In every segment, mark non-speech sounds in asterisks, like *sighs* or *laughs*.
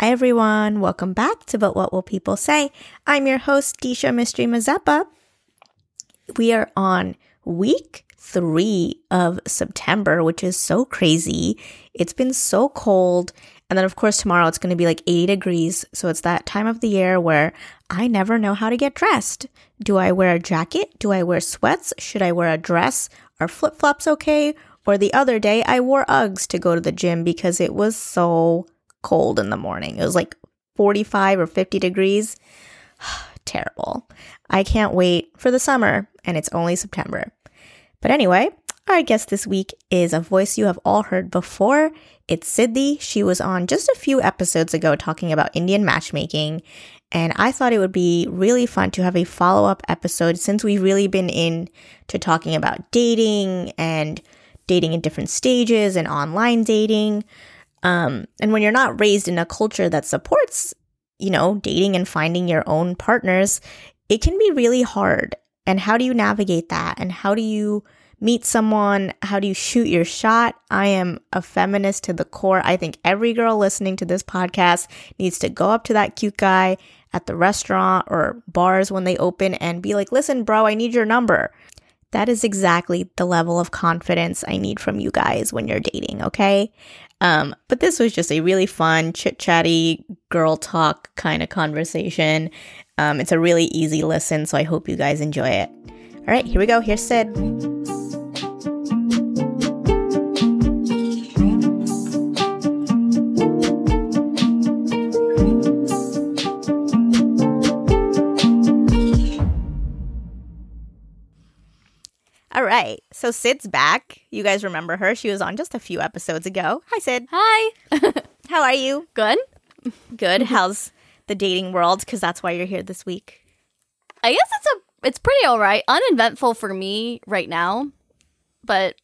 Hi, everyone. Welcome back to But What Will People Say? I'm your host, Disha Mistry Mazeppa. We are on week three of September, which is so crazy. It's been so cold. And then, of course, tomorrow it's going to be like 80 degrees. So it's that time of the year where I never know how to get dressed. Do I wear a jacket? Do I wear sweats? Should I wear a dress? Are flip flops okay? Or the other day, I wore Uggs to go to the gym because it was so cold in the morning. It was like 45 or 50 degrees. *sighs* Terrible. I can't wait for the summer, and it's only September. But anyway, our guest this week is a voice you have all heard before. It's Siddhi. She was on just a few episodes ago talking about Indian matchmaking. And I thought it would be really fun to have a follow up episode since we've really been into talking about dating and dating in different stages and online dating. Um, and when you're not raised in a culture that supports, you know, dating and finding your own partners, it can be really hard. And how do you navigate that? And how do you meet someone? How do you shoot your shot? I am a feminist to the core. I think every girl listening to this podcast needs to go up to that cute guy at the restaurant or bars when they open and be like, listen, bro, I need your number. That is exactly the level of confidence I need from you guys when you're dating, okay? Um, but this was just a really fun, chit chatty, girl talk kind of conversation. Um, it's a really easy listen, so I hope you guys enjoy it. All right, here we go. Here's Sid. All right. So Sid's back. You guys remember her. She was on just a few episodes ago. Hi, Sid. Hi. *laughs* How are you? Good. Good. *laughs* How's the dating world? Because that's why you're here this week. I guess it's a it's pretty all right. Uneventful for me right now, but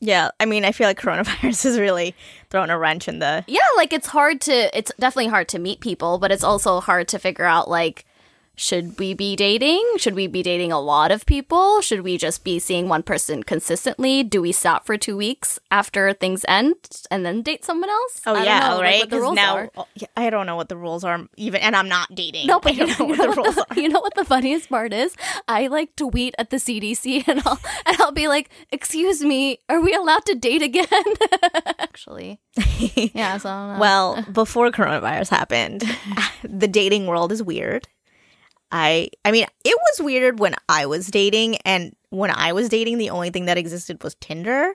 Yeah. I mean, I feel like coronavirus *laughs* is really throwing a wrench in the. yeah, like it's hard to it's definitely hard to meet people, but it's also hard to figure out like should we be dating? Should we be dating a lot of people? Should we just be seeing one person consistently? Do we stop for two weeks after things end and then date someone else? Oh I don't yeah, know, oh, like, right. what the rules now are. oh, I don't know what the rules are even, and I'm not dating. No, but *laughs* I you don't know, know what the rules are. you know what the funniest part is? I like tweet at the CDC *laughs* and I'll and I'll be like, "Excuse me, are we allowed to date again?" *laughs* Actually, yeah. So I don't know. Well, before coronavirus happened, the dating world is weird. I I mean, it was weird when I was dating and when I was dating the only thing that existed was Tinder.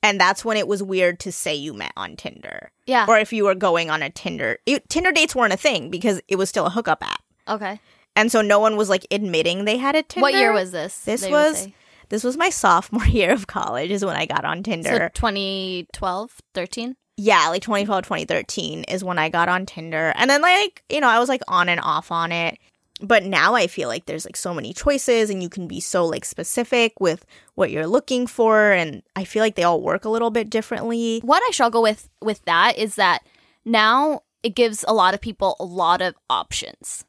And that's when it was weird to say you met on Tinder. yeah. Or if you were going on a Tinder. It, Tinder dates weren't a thing because it was still a hookup app. okay. And so no one was like admitting they had a Tinder. What year was this? This was this was my sophomore *laughs* year of college is when I got on Tinder. so 2012, 13. yeah, like 2012, 2013 is when I got on Tinder. And then, like, you know, I was like on and off on it. But now I feel like there's like so many choices and you can be so like specific with what you're looking for. And I feel like they all work a little bit differently. What I struggle with with that is that now it gives a lot of people a lot of options.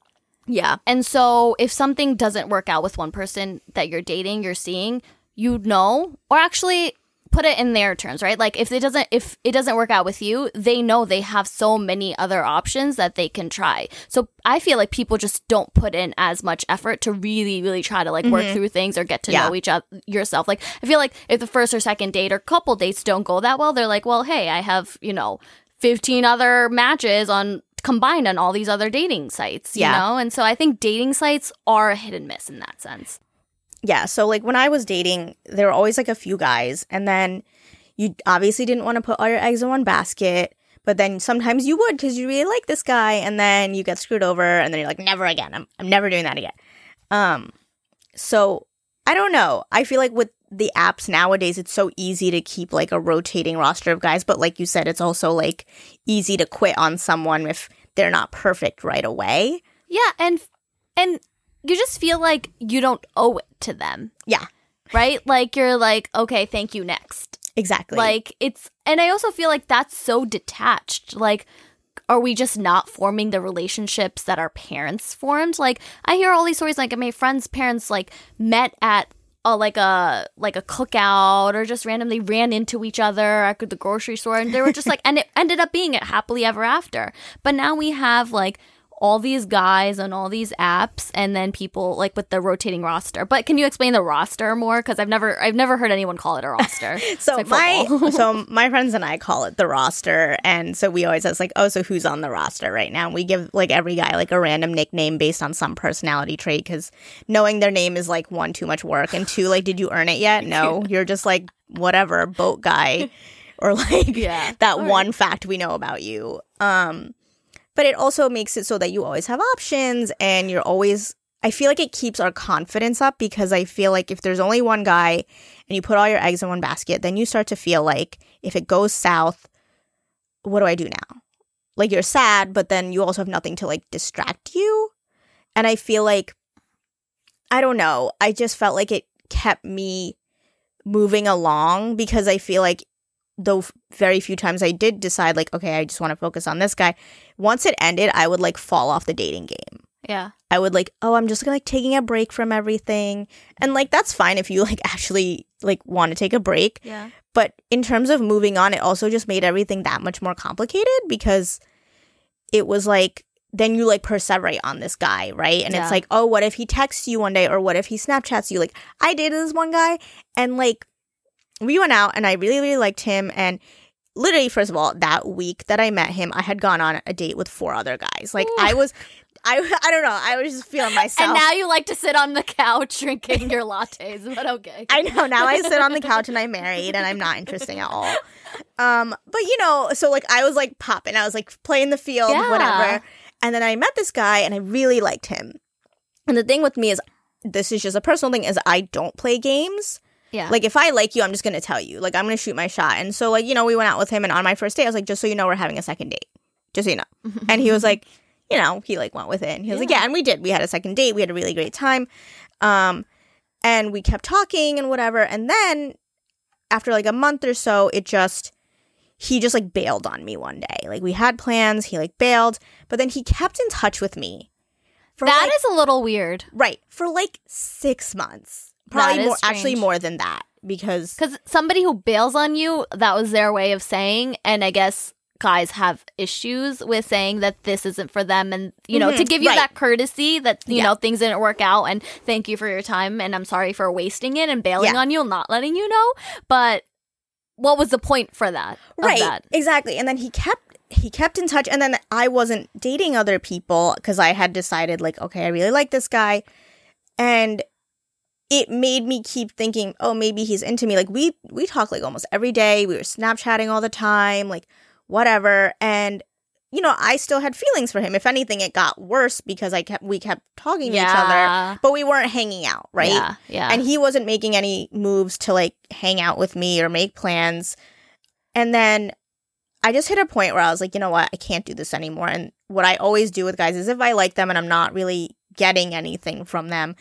Yeah. And so if something doesn't work out with one person that you're dating, you're seeing, you know, or actually put it in their terms, right? Like if it doesn't if it doesn't work out with you, they know they have so many other options that they can try. So I feel like people just don't put in as much effort to really really try to like work mm-hmm. through things or get to Yeah. know each other yourself. Like I feel like if the first or second date or couple dates don't go that well, they're like, "Well, hey, I have, you know, 15 other matches on combined on all these other dating sites, you Yeah. know? And so I think dating sites are a hit and miss in that sense. Yeah. So, like, when I was dating, there were always like a few guys. And then you obviously didn't want to put all your eggs in one basket. But then sometimes you would because you really like this guy. And then you get screwed over. And then you're like, never again. I'm, I'm never doing that again. Um, so I don't know. I feel like with the apps nowadays, it's so easy to keep like a rotating roster of guys. But like you said, it's also like easy to quit on someone if they're not perfect right away. Yeah, and and you just feel like you don't owe it to them, Yeah, right? Like you're like, okay, thank you next. exactly. Like it's and I also feel like that's so detached. Like are we just not forming the relationships that our parents formed? Like I hear all these stories like my friends' parents like met at a like a like a cookout or just randomly ran into each other at the grocery store and they were just like *laughs* and it ended up being it happily ever after. But now we have like all these guys on all these apps and then people like with the rotating roster. But can you explain the roster more cuz I've never I've never heard anyone call it a roster. *laughs* So like my so *laughs* my friends and I call it the roster, and so we always ask like, oh, so who's on the roster right now? And we give like every guy like a random nickname based on some personality trait because knowing their name is like one too much work, and two like, did you earn it yet? *laughs* No, you're just like whatever boat guy, or like Yeah. that All one fact we know about you. Um, but it also makes it so that you always have options, and you're always. I feel like it keeps our confidence up because I feel like if there's only one guy and you put all your eggs in one basket, then you start to feel like if it goes south, what do I do now? Like you're sad, but then you also have nothing to like distract you. And I feel like, I don't know, I just felt like it kept me moving along because I feel like though very few times I did decide like okay I just want to focus on this guy once it ended I would like fall off the dating game yeah. I would like, oh, I'm just like taking a break from everything. And like that's fine if you *laughs* like actually like want to take a break. Yeah. But in terms of moving on, it also just made everything that much more complicated because it was like then you like perseverate on this guy, right? And Yeah. it's like, oh, what if he texts you one day or what if he Snapchats you? Like I dated this one guy and like we went out and I really, really liked him and literally first of all, that week that I met him, I had gone on a date with four other guys. Like I was I *laughs* I don't know, I was just feeling myself. And now you like to sit on the couch *laughs* drinking your lattes, but okay. *laughs* I know now I sit on the couch and I'm married and I'm not interesting at all. Um, but you know, so like I was like popping, I was like playing the field, Yeah. whatever. And then I met this guy and I really liked him. And the thing with me is this is just a personal thing is I don't play games. Yeah. Like if I like you, I'm just gonna tell you. Like I'm gonna shoot my shot. And so like, you know, we went out with him and on my first date, I was like, just so you know, we're having a second date. Just so you know. *laughs* and he was like, you know, he like went with it. And he was like, Yeah. Yeah, and we did. We had a second date. We had a really great time. Um, and we kept talking and whatever. And then after like a month or so, it just he just like bailed on me one day. Like we had plans, he like bailed, but then he kept in touch with me. That like, is a little weird right for like six months, That probably more. Actually, more than that because because somebody who bails on you, that was their way of saying, and I guess guys have issues with saying that this isn't for them, and you know, to Mhm, give you right. that courtesy that you Yeah. know things didn't work out, and thank you for your time, and I'm sorry for wasting it and bailing Yeah. on you, and not letting you know, but. What was the point for that? right that? exactly and then he kept he kept in touch and then i wasn't dating other people because i had decided like okay i really like this guy and it made me keep thinking oh maybe he's into me like we we talk like almost every day we were snapchatting all the time like whatever and you know i still had feelings for him if anything it got worse because i kept we kept talking to each other but we weren't hanging out right Yeah. Yeah. and he wasn't making any moves to like hang out with me or make plans. And then I just hit a point where I was like, you know what, I can't do this anymore. And what I always do with guys is if I like them and I'm not really getting anything from them,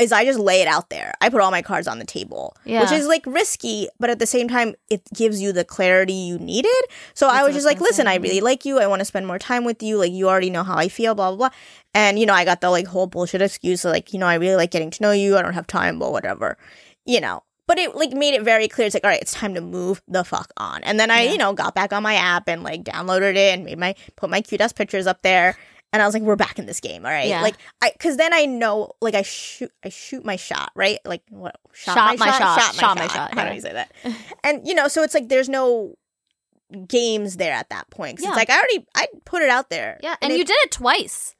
is I just lay it out there. I put all my cards on the table, which is like risky, but at the same time, it gives you the clarity you needed. So I was just like, listen, I really like you. I want to spend more time with you. Like, you already know how I feel, blah, blah, blah. And, you know, I got the like whole bullshit excuse, like, you know, I really like getting to know you. I don't have time, blah, whatever, you know. But it like made it very clear. It's like, all right, it's time to move the fuck on. And then I, Yeah. you know, got back on my app and like downloaded it and made my put my cute ass pictures up there. And I was like, we're back in this game, all right. Yeah. Like, I because then I know, like, I shoot, I shoot my shot, right? Like, what? Shot my shot, shot my shot, How do you say that? and you know, so it's like there's no games there at that point. Yeah. it's like I already I put it out there. yeah. And it- you did it twice.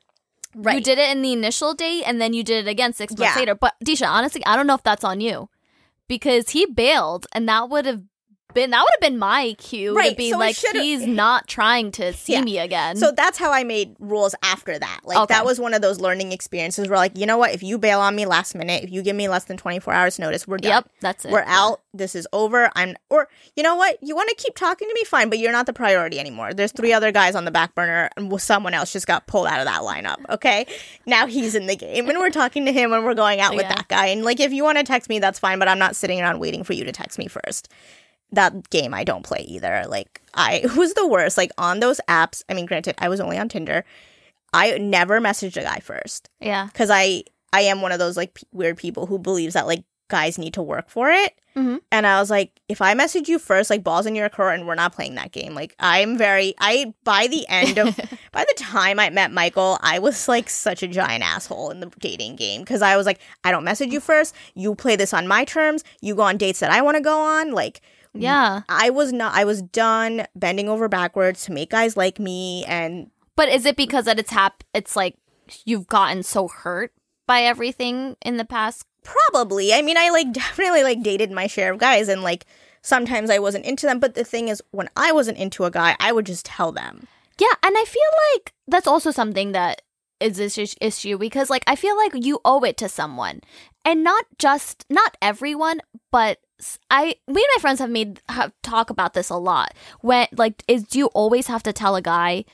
right. You did it in the initial date and then you did it again six months Yeah. later. But Disha, honestly, I don't know if that's on you. Because he bailed and that would have been that would have been my cue to Right, be so like he's not trying to *laughs* see Yeah. me again. So that's how I made rules after that. Like Okay. that was one of those learning experiences where like, you know what, if you bail on me last minute, if you give me less than 24 hours notice, we're done. Yep, that's it. We're out. This is over. I'm or you know what? You want to keep talking to me fine, but you're not the priority anymore. There's three other guys on the back burner and someone else just got pulled out of that lineup, okay? Now he's in the game and we're talking to him and we're going out with that guy. And like if you want to text me, that's fine, but I'm not sitting around waiting for you to text me first. That game I don't play either. Like I *laughs* was the worst. Like on those apps, I mean granted, I was only on Tinder. I never messaged a guy first Yeah. because I I am one of those like p- weird people who believes that like guys need to work for it. Mhm. And I was like, if I message you first, like balls in your court, and we're not playing that game. Like I'm very, I by the end of, *laughs* by the time I met Michael, I was like such a giant asshole in the dating game because I was like, I don't message you first. You play this on my terms. You go on dates that I want to go on. Like Yeah. I was not, I was done bending over backwards to make guys like me, and But is it because that it's hap it's like you've gotten so hurt by everything in the past? Probably. I mean, I like *laughs* definitely like dated my share of guys and like sometimes I wasn't into them, but the thing is when I wasn't into a guy, I would just tell them. Yeah, and I feel like that's also something that is this issue because like I feel like you owe it to someone. And not just not everyone, but I me and my friends have made have talk about this a lot. When like is do you always have to tell a guy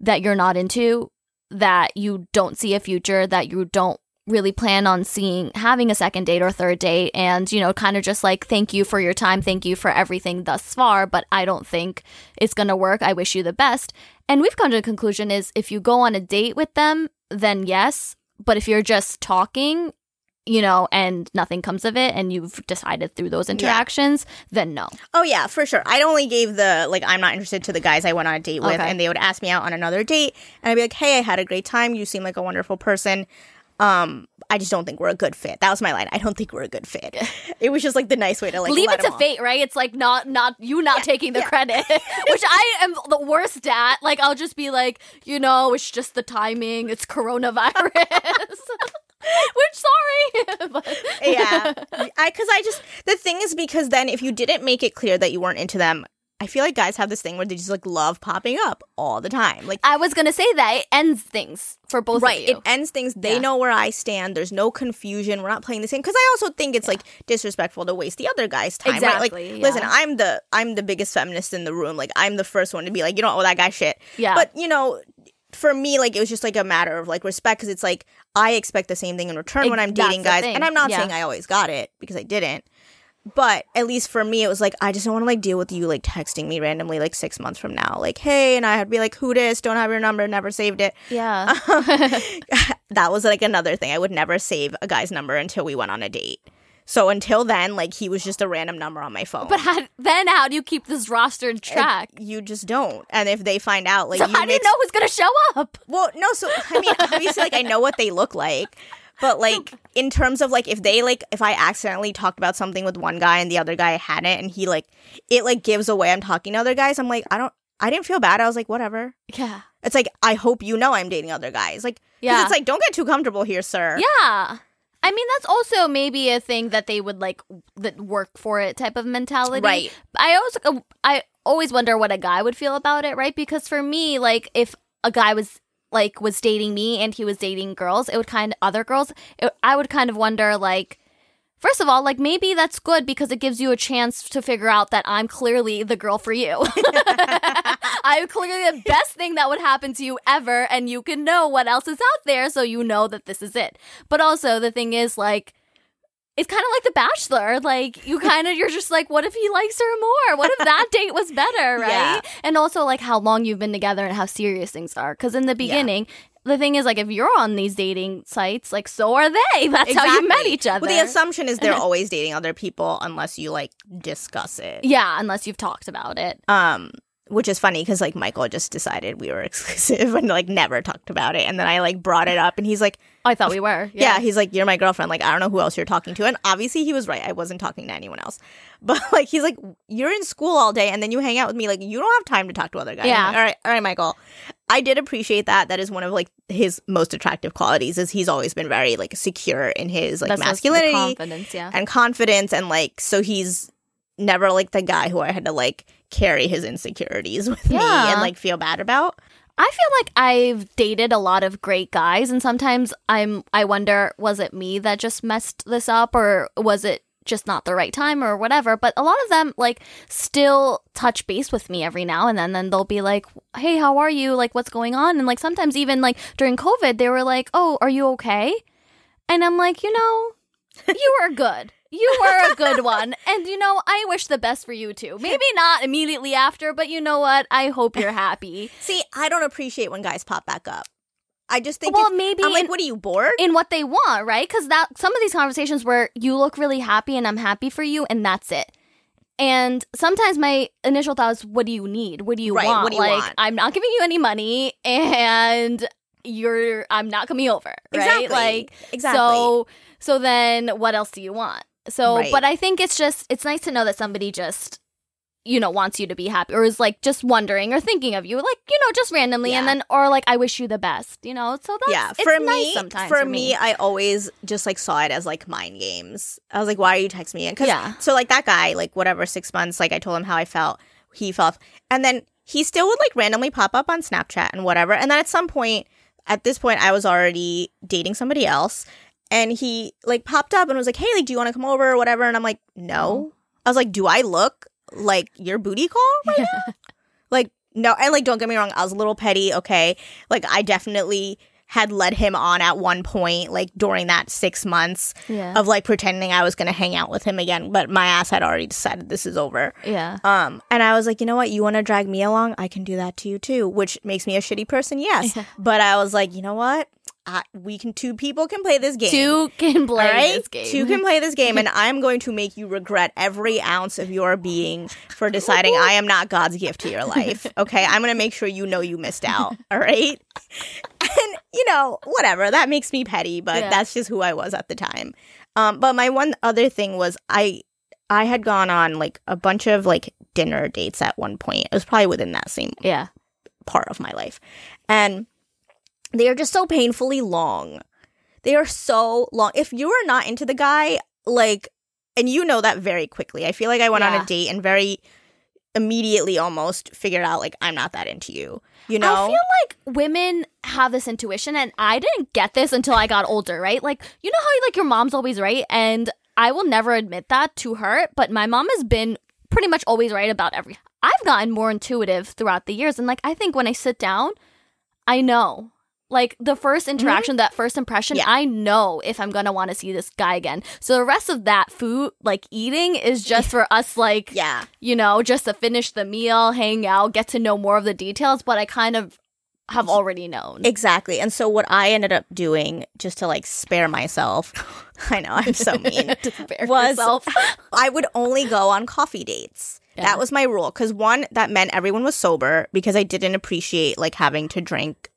that you're not into that you don't see a future that you don't really plan on seeing having a second date or third date and you know kind of just like thank you for your time thank you for everything thus far but i don't think it's going to work i wish you the best and we've come to the conclusion is if you go on a date with them then yes but if you're just talking you know and nothing comes of it and you've decided through those interactions then no Oh yeah, for sure. I only gave the like I'm not interested to the guys I went on a date with Okay. and they would ask me out on another date and I'd be like, "Hey, I had a great time. You seem like a wonderful person." Um, I just don't think we're a good fit. That was my line. I don't think we're a good fit. *laughs* *laughs* It was just like the nice way to like leave it to fate, right? It's like not not you not taking the yeah. credit, *laughs* which I am the worst at. Like I'll just be like, you know, it's just the timing. It's coronavirus. Which sorry, *laughs* but yeah. *laughs* I because i just the thing is because then if you didn't make it clear that you weren't into them i feel like guys have this thing where they just like love popping up all the time. Like I was gonna say that it ends things for both right of you. it ends things. They Yeah. know where i stand. There's no confusion. We're not playing the same. Because i also think it's like disrespectful to waste the other guy's time right? like Exactly, listen i'm the i'm the biggest feminist in the room. Like i'm the first one to be like you don't owe that guy shit. Yeah. but you know for me like it was just like a matter of like respect because it's like i expect the same thing in return Ex- when i'm dating guys thing, and i'm not yeah. saying i always got it because i didn't but at least for me it was like i just don't want to like deal with you like texting me randomly like six months from now like hey and i had to be like who dis? Don't have your number never saved it. Yeah. *laughs* that was like another thing. I would never save a guy's number until we went on a date so until then like he was just a random number on my phone but how, then how do you keep this rostered And track? you just don't and if they find out like so you how do you know who's gonna show up? Well, no, so I mean, *laughs* obviously, like I know what they look like, but like in terms of like if they like if I accidentally talked about something with one guy and the other guy hadn't, and he like it like gives away I'm talking to other guys, I'm like I don't. I didn't feel bad. I was like, whatever. Yeah. It's like I hope you know I'm dating other guys. Like, Yeah. it's like don't get too comfortable here, sir. Yeah. I mean, that's also maybe a thing that they would like that work for it type of mentality. Right. I also uh, I always wonder what a guy would feel about it, right? Because for me, like if a guy was like was dating me and he was dating girls, it would kind of other girls, it, I would kind of wonder like First of all, like maybe that's good because it gives you a chance to figure out that I'm clearly the girl for you. *laughs* *laughs* I'm clearly the best thing that would happen to you ever, and you can know what else is out there, so you know that this is it. But also, the thing is, like, it's kind of like The Bachelor. Like, you *laughs* kind of, you're just like, what if he likes her more? What if that date was better, *laughs* right? Yeah. And also, like, how long you've been together and how serious things are. Because in the beginning, the thing is, like, if you're on these dating sites, like, so are they. *laughs* That's how you met each other. Well, the assumption is they're always dating other people unless you like discuss it. yeah, unless you've talked about it. Um, which is funny because like Michael just decided we were *laughs* exclusive and like never talked about it, and then I like brought it up, and he's like, I thought we were. yeah. he's like, you're my girlfriend. Like, I don't know who else you're talking to, and obviously he was right. I wasn't talking to anyone else, *laughs* but like he's like, you're in school all day, and then you hang out with me. Like, you don't have time to talk to other guys. Yeah. like, all right, all right, Michael. I did appreciate that. That is one of like his most attractive qualities. Is he's always been very like secure in his like That's masculinity confidence, yeah. and confidence and like so he's never like the guy who I had to like carry his insecurities *laughs* with me and like feel bad about. I feel like I've dated a lot of great guys and sometimes I'm I wonder was it me that just messed this up or was it just not the right time or whatever? But a lot of them like still touch base with me every now and then then they'll be like hey how are you? Like what's going on? And like sometimes even like during covid they were like oh are you okay? And i'm like you know you were good you were a good one and you know i wish the best for you too maybe not immediately after but you know what i hope you're happy *laughs* See, I don't appreciate when guys pop back up. I just think Well, maybe I'm like, in- what are you bored? in what they want, right? Because that some of these conversations where you look really happy and I'm happy for you, and that's it. And sometimes my initial thought is, "What do you need? What do you Right, want? what do you like, want? I'm not giving you any money, and you're I'm not coming over, right? Exactly. Like, exactly. so so then what else do you want? So, Right. but I think it's just it's nice to know that somebody just you know wants you to be happy or is like just wondering or thinking of you like you know just randomly and then or like I wish you the best, you know. So that's yeah, it's for nice me, sometimes for me, I always just like saw it as like mind games. I was like, why are you texting me? Because Yeah. so like that guy, like whatever, six months, like I told him how I felt, he felt, and then he still would like randomly pop up on Snapchat and whatever. And then at some point, at this point, I was already dating somebody else, and he like popped up and was like, hey, like, do you want to come over or whatever? And I'm like, no. I was like, do I look like your booty call right now? Like, no, and like, don't get me wrong, I was a little petty, okay? Like, I definitely had led him on at one point, like during that six months Yeah. of like pretending I was gonna hang out with him again, but my ass had already decided this is over. yeah. Um, and I was like, you know what? You want to drag me along? I can do that to you too, which makes me a shitty person, yes. *laughs* But I was like, you know what? I, we can two people can play this game. Two can play right? this game. Two can play this game, and *laughs* I'm going to make you regret every ounce of your being for deciding I am not God's gift to your life. *laughs* Okay, I'm going to make sure you know you missed out. All right, and you know whatever that makes me petty, but Yeah. that's just who I was at the time. Um, but my one other thing was I I had gone on like a bunch of like dinner dates at one point. It was probably within that same yeah. part of my life. And they are just so painfully long. They are so long. If you are not into the guy, like, and you know that very quickly. I feel like I went on a date and very immediately almost figured out, like, I'm not that into you. You know? I feel like women have this intuition, and I didn't get this until I got older, right? Like, you know how like your mom's always right, and I will never admit that to her, but my mom has been pretty much always right about every. I've gotten more intuitive throughout the years, and like I think when I sit down, I know. Like the first interaction, that first impression, Mm-hmm. Yeah. I know if I'm gonna want to see this guy again. So the rest of that food, like eating, is just for us, like yeah. you know, just to finish the meal, hang out, get to know more of the details, but I kind of have already known. Exactly. And so what I ended up doing just to like spare myself, *laughs* I know I'm so *laughs* mean. to spare was- yourself. *laughs* I would only go on coffee dates. Yeah. That was my rule. Because one, that meant everyone was sober because I didn't appreciate like having to drink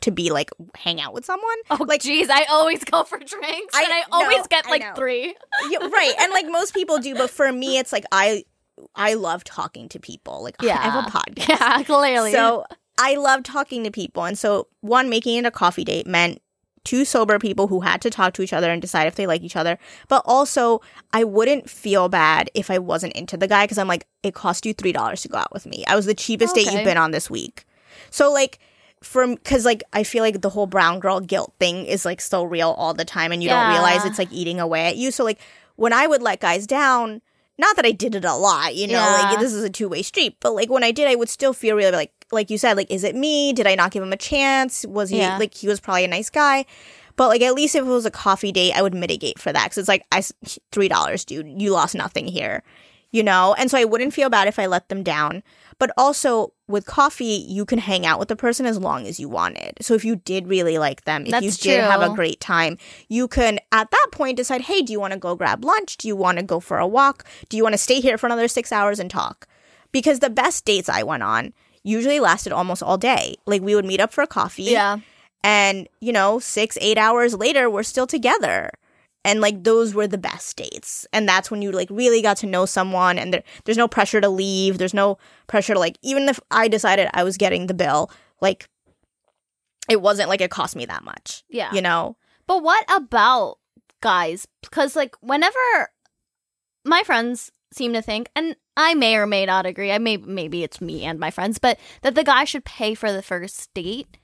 to be like hang out with someone. Oh, like jeez, I always go for drinks, I and I always know, get like three. yeah, right, and like most people do, but for me, it's like I I love talking to people. Like yeah. I have a podcast. *laughs* Yeah, clearly. So I love talking to people. And so, one, making it a coffee date meant two sober people who had to talk to each other and decide if they like each other. But also, I wouldn't feel bad if I wasn't into the guy because I'm like, it cost you $3 to go out with me. I was the cheapest date you've been on this week. So, like, from because like I feel like the whole brown girl guilt thing is like still real all the time, and you don't realize it's like eating away at you. So like when I would let guys down, not that I did it a lot, you know, Yeah. like this is a two way street, but like when I did, I would still feel really like like you said, like is it me? Did I not give him a chance? Was he Yeah. like he was probably a nice guy? But like at least if it was a coffee date, I would mitigate for that because it's like I three dollars, dude. You lost nothing here, you know. And so I wouldn't feel bad if I let them down. But also with coffee, you can hang out with the person as long as you wanted. So if you did really like them, if you That's did have a great time, you can at that point decide, hey, do you want to go grab lunch? Do you want to go for a walk? Do you want to stay here for another six hours and talk? Because the best dates I went on usually lasted almost all day. Like we would meet up for a coffee. yeah. And, you know, six, eight hours later, we're still together. And like those were the best dates. And that's when you like really got to know someone and there, there's no pressure to leave. There's no pressure to like, even if I decided I was getting the bill, like it wasn't like it cost me that much. Yeah. You know? But what about guys? Because like whenever my friends seem to think, and I may or may not agree. I may maybe it's me and my friends, but that the guy should pay for the first date.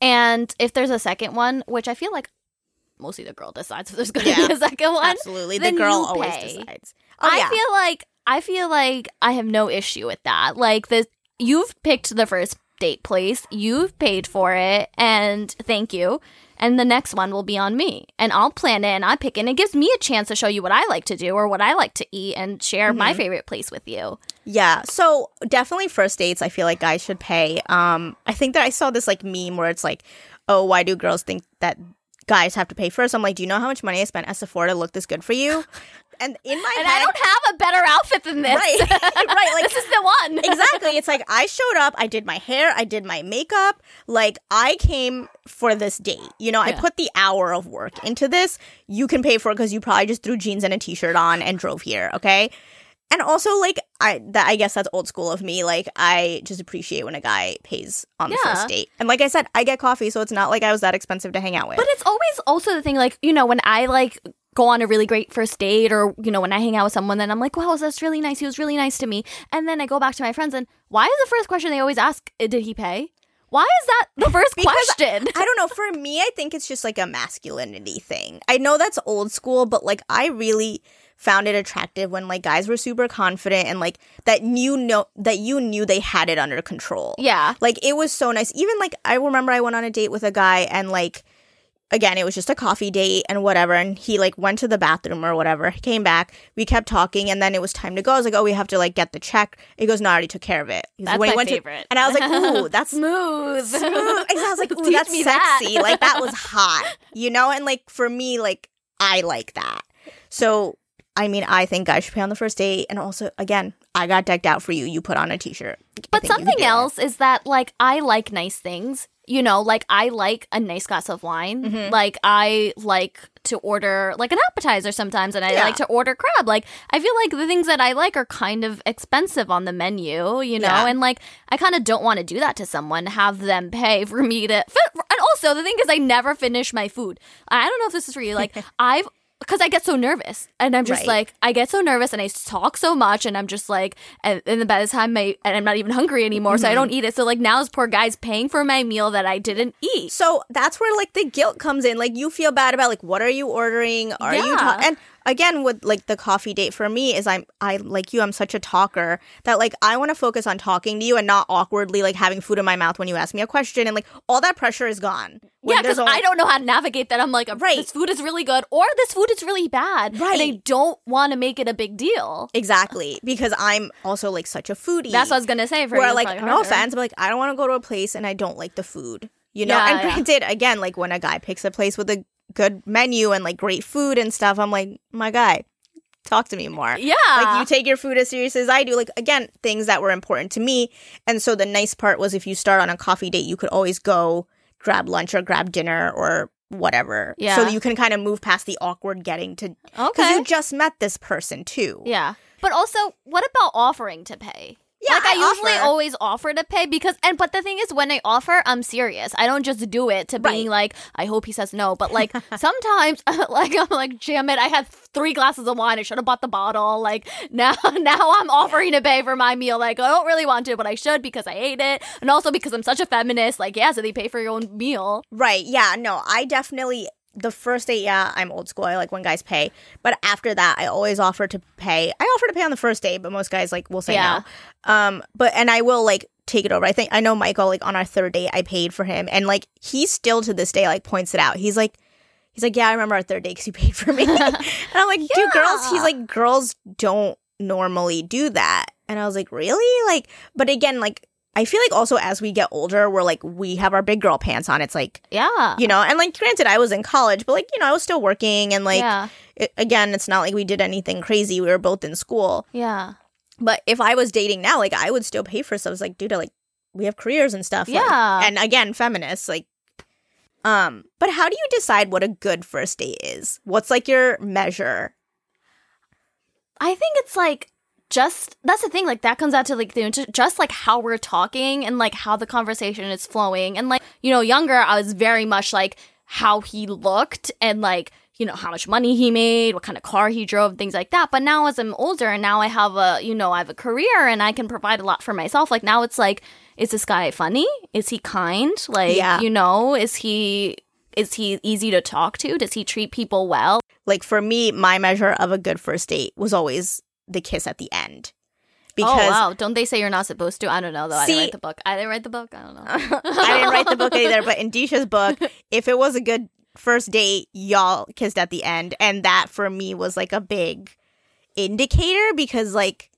And if there's a second one, which I feel like mostly the girl decides if there's going to Yeah. be a second one. Absolutely. The girl always decides. Oh, I yeah. feel like I feel like I have no issue with that. Like this you've picked the first date place, you've paid for it, and thank you. And the next one will be on me. And I'll plan it and I pick it. And it gives me a chance to show you what I like to do or what I like to eat and share Mm-hmm. my favorite place with you. Yeah. So definitely first dates, I feel like guys should pay. Um, I think that I saw this like meme where it's like, oh, why do girls think that guys have to pay first? I'm like, do you know how much money I spent at Sephora to look this good for you? *laughs* And in my And head, I don't have a better outfit than this. Right. *laughs* Right, like- this is the one. *laughs* exactly. It's like I showed up, I did my hair, I did my makeup. Like I came for this date. You know, I put the hour of work into this. You can pay for it because you probably just threw jeans and a t-shirt on and drove here. Okay. And also, like I, that I guess that's old school of me. Like I just appreciate when a guy pays on the Yeah. first date. And like I said, I get coffee, so it's not like I was that expensive to hang out with. But it's always also the thing, like, you know, when I like go on a really great first date or, you know, when I hang out with someone, then I'm like, wow, that's really nice. He was really nice to me. And then I go back to my friends and why is the first question they always ask, "Uh, did he pay? Why is that the first Because question? I don't know. For me, I think it's just like a masculinity thing. I know that's old school, but like I really found it attractive when like guys were super confident and like that you know that you knew they had it under control. yeah. Like it was so nice. Even like I remember I went on a date with a guy and like again it was just a coffee date and whatever and he like went to the bathroom or whatever. He came back, we kept talking and then it was time to go. I was like, "Oh, we have to like get the check." He goes, "No, I already took care of it." He That's "When he my went to-" favorite. and I was like, "Ooh, *laughs* that's Smooth. smooth. Exactly. I was like, *laughs* ooh, Teach that's me that. sexy. like that was *laughs* hot, you know. And like for me, like I like that. So I mean, I think guys should pay on the first date. And also, again, I got decked out for you. You put on a t-shirt. But think you can something else is that like I like nice things. You know, like I like a nice glass of wine. Mm-hmm. Like I like to order like an appetizer sometimes and I Yeah. like to order crab. Like I feel like the things that I like are kind of expensive on the menu, you know? Yeah. And like I kind of don't want to do that to someone, have them pay for me to And also the thing is I never finish my food. I don't know if this is for you. Like *laughs* I've because I get so nervous, and I'm just Right. like, I get so nervous, and I talk so much, and I'm just like, and, and then by the time I, and I'm not even hungry anymore, so I Mm-hmm. don't eat it. So like now this poor guy's paying for my meal that I didn't eat. So that's where like the guilt comes in. Like you feel bad about like what are you ordering? Are you Yeah. ta- and again with like the coffee date for me is I'm I like you I'm such a talker that like I want to focus on talking to you and not awkwardly like having food in my mouth when you ask me a question and like all that pressure is gone. When yeah, because I don't know how to navigate that. I'm like, Right. this food is really good, or this food is really bad, Right. And I don't want to make it a big deal. exactly because I'm also like such a foodie. That's what I was gonna say. For where like no harder. offense, but like I don't want to go to a place and I don't like the food. You know, Yeah, and yeah. granted, again, like when a guy picks a place with a good menu and like great food and stuff, I'm like, my guy, talk to me more. Yeah, Like you take your food as serious as I do. Like again, things that were important to me. And so the nice part was if you start on a coffee date, you could always go grab lunch or grab dinner or whatever. Yeah. So you can kind of move past the awkward getting to because you just met this person too. Yeah. But also, what about offering to pay? Yeah, like I, I usually offer. always offer to pay because and but the thing is when I offer, I'm serious. I don't just do it to being like, I hope he says no. But *laughs* like sometimes *laughs* like I'm like, damn it, I had three glasses of wine. I should have bought the bottle. Like *laughs* now now I'm offering to pay for my meal. Like I don't really want to, but I should because I ate it. And also because I'm such a feminist, like, yeah, so they pay for your own meal. Right. Yeah. No, I definitely the first date, yeah, I'm old school. I like when guys pay. But after that, I always offer to pay. I offer to pay on the first date, but most guys like will say Yeah. no. Um, but and I will like take it over. I think I know Michael, like on our third date, I paid for him. And like he still to this day like points it out. He's like he's like, Yeah, I remember our third date because you paid for me. *laughs* and I'm like, do girls he's like, girls don't normally do that. And I was like, Really? Like, but again, like I feel like also as we get older, we're like we have our big girl pants on. It's like Yeah. you know and like granted i was in college but like you know i was still working and like yeah. it, again it's not like we did anything crazy we were both in school Yeah. but if i was dating now like i would still pay for stuff it's like dude like we have careers and stuff like- Yeah. and again feminists like um but how do you decide what a good first date is what's like your measure I think it's like just that's the thing like that comes out to like the, just like how we're talking and like how the conversation is flowing. And like you know younger I was very much like how he looked and like you know how much money he made what kind of car he drove things like that. But now as I'm older and now I have a you know I have a career and I can provide a lot for myself. Like now it's like is this guy funny? Is he kind? Like Yeah. you know is he is he easy to talk to? Does he treat people well? Like for me my measure of a good first date was always the kiss at the end oh, because oh wow! Don't they say you're not supposed to? I don't know though. I didn't See- write the book. I didn't write the book. I don't know. *laughs* I didn't write the book either, but in Disha's book, if it was a good first date, y'all kissed at the end. And that for me was like a big indicator because like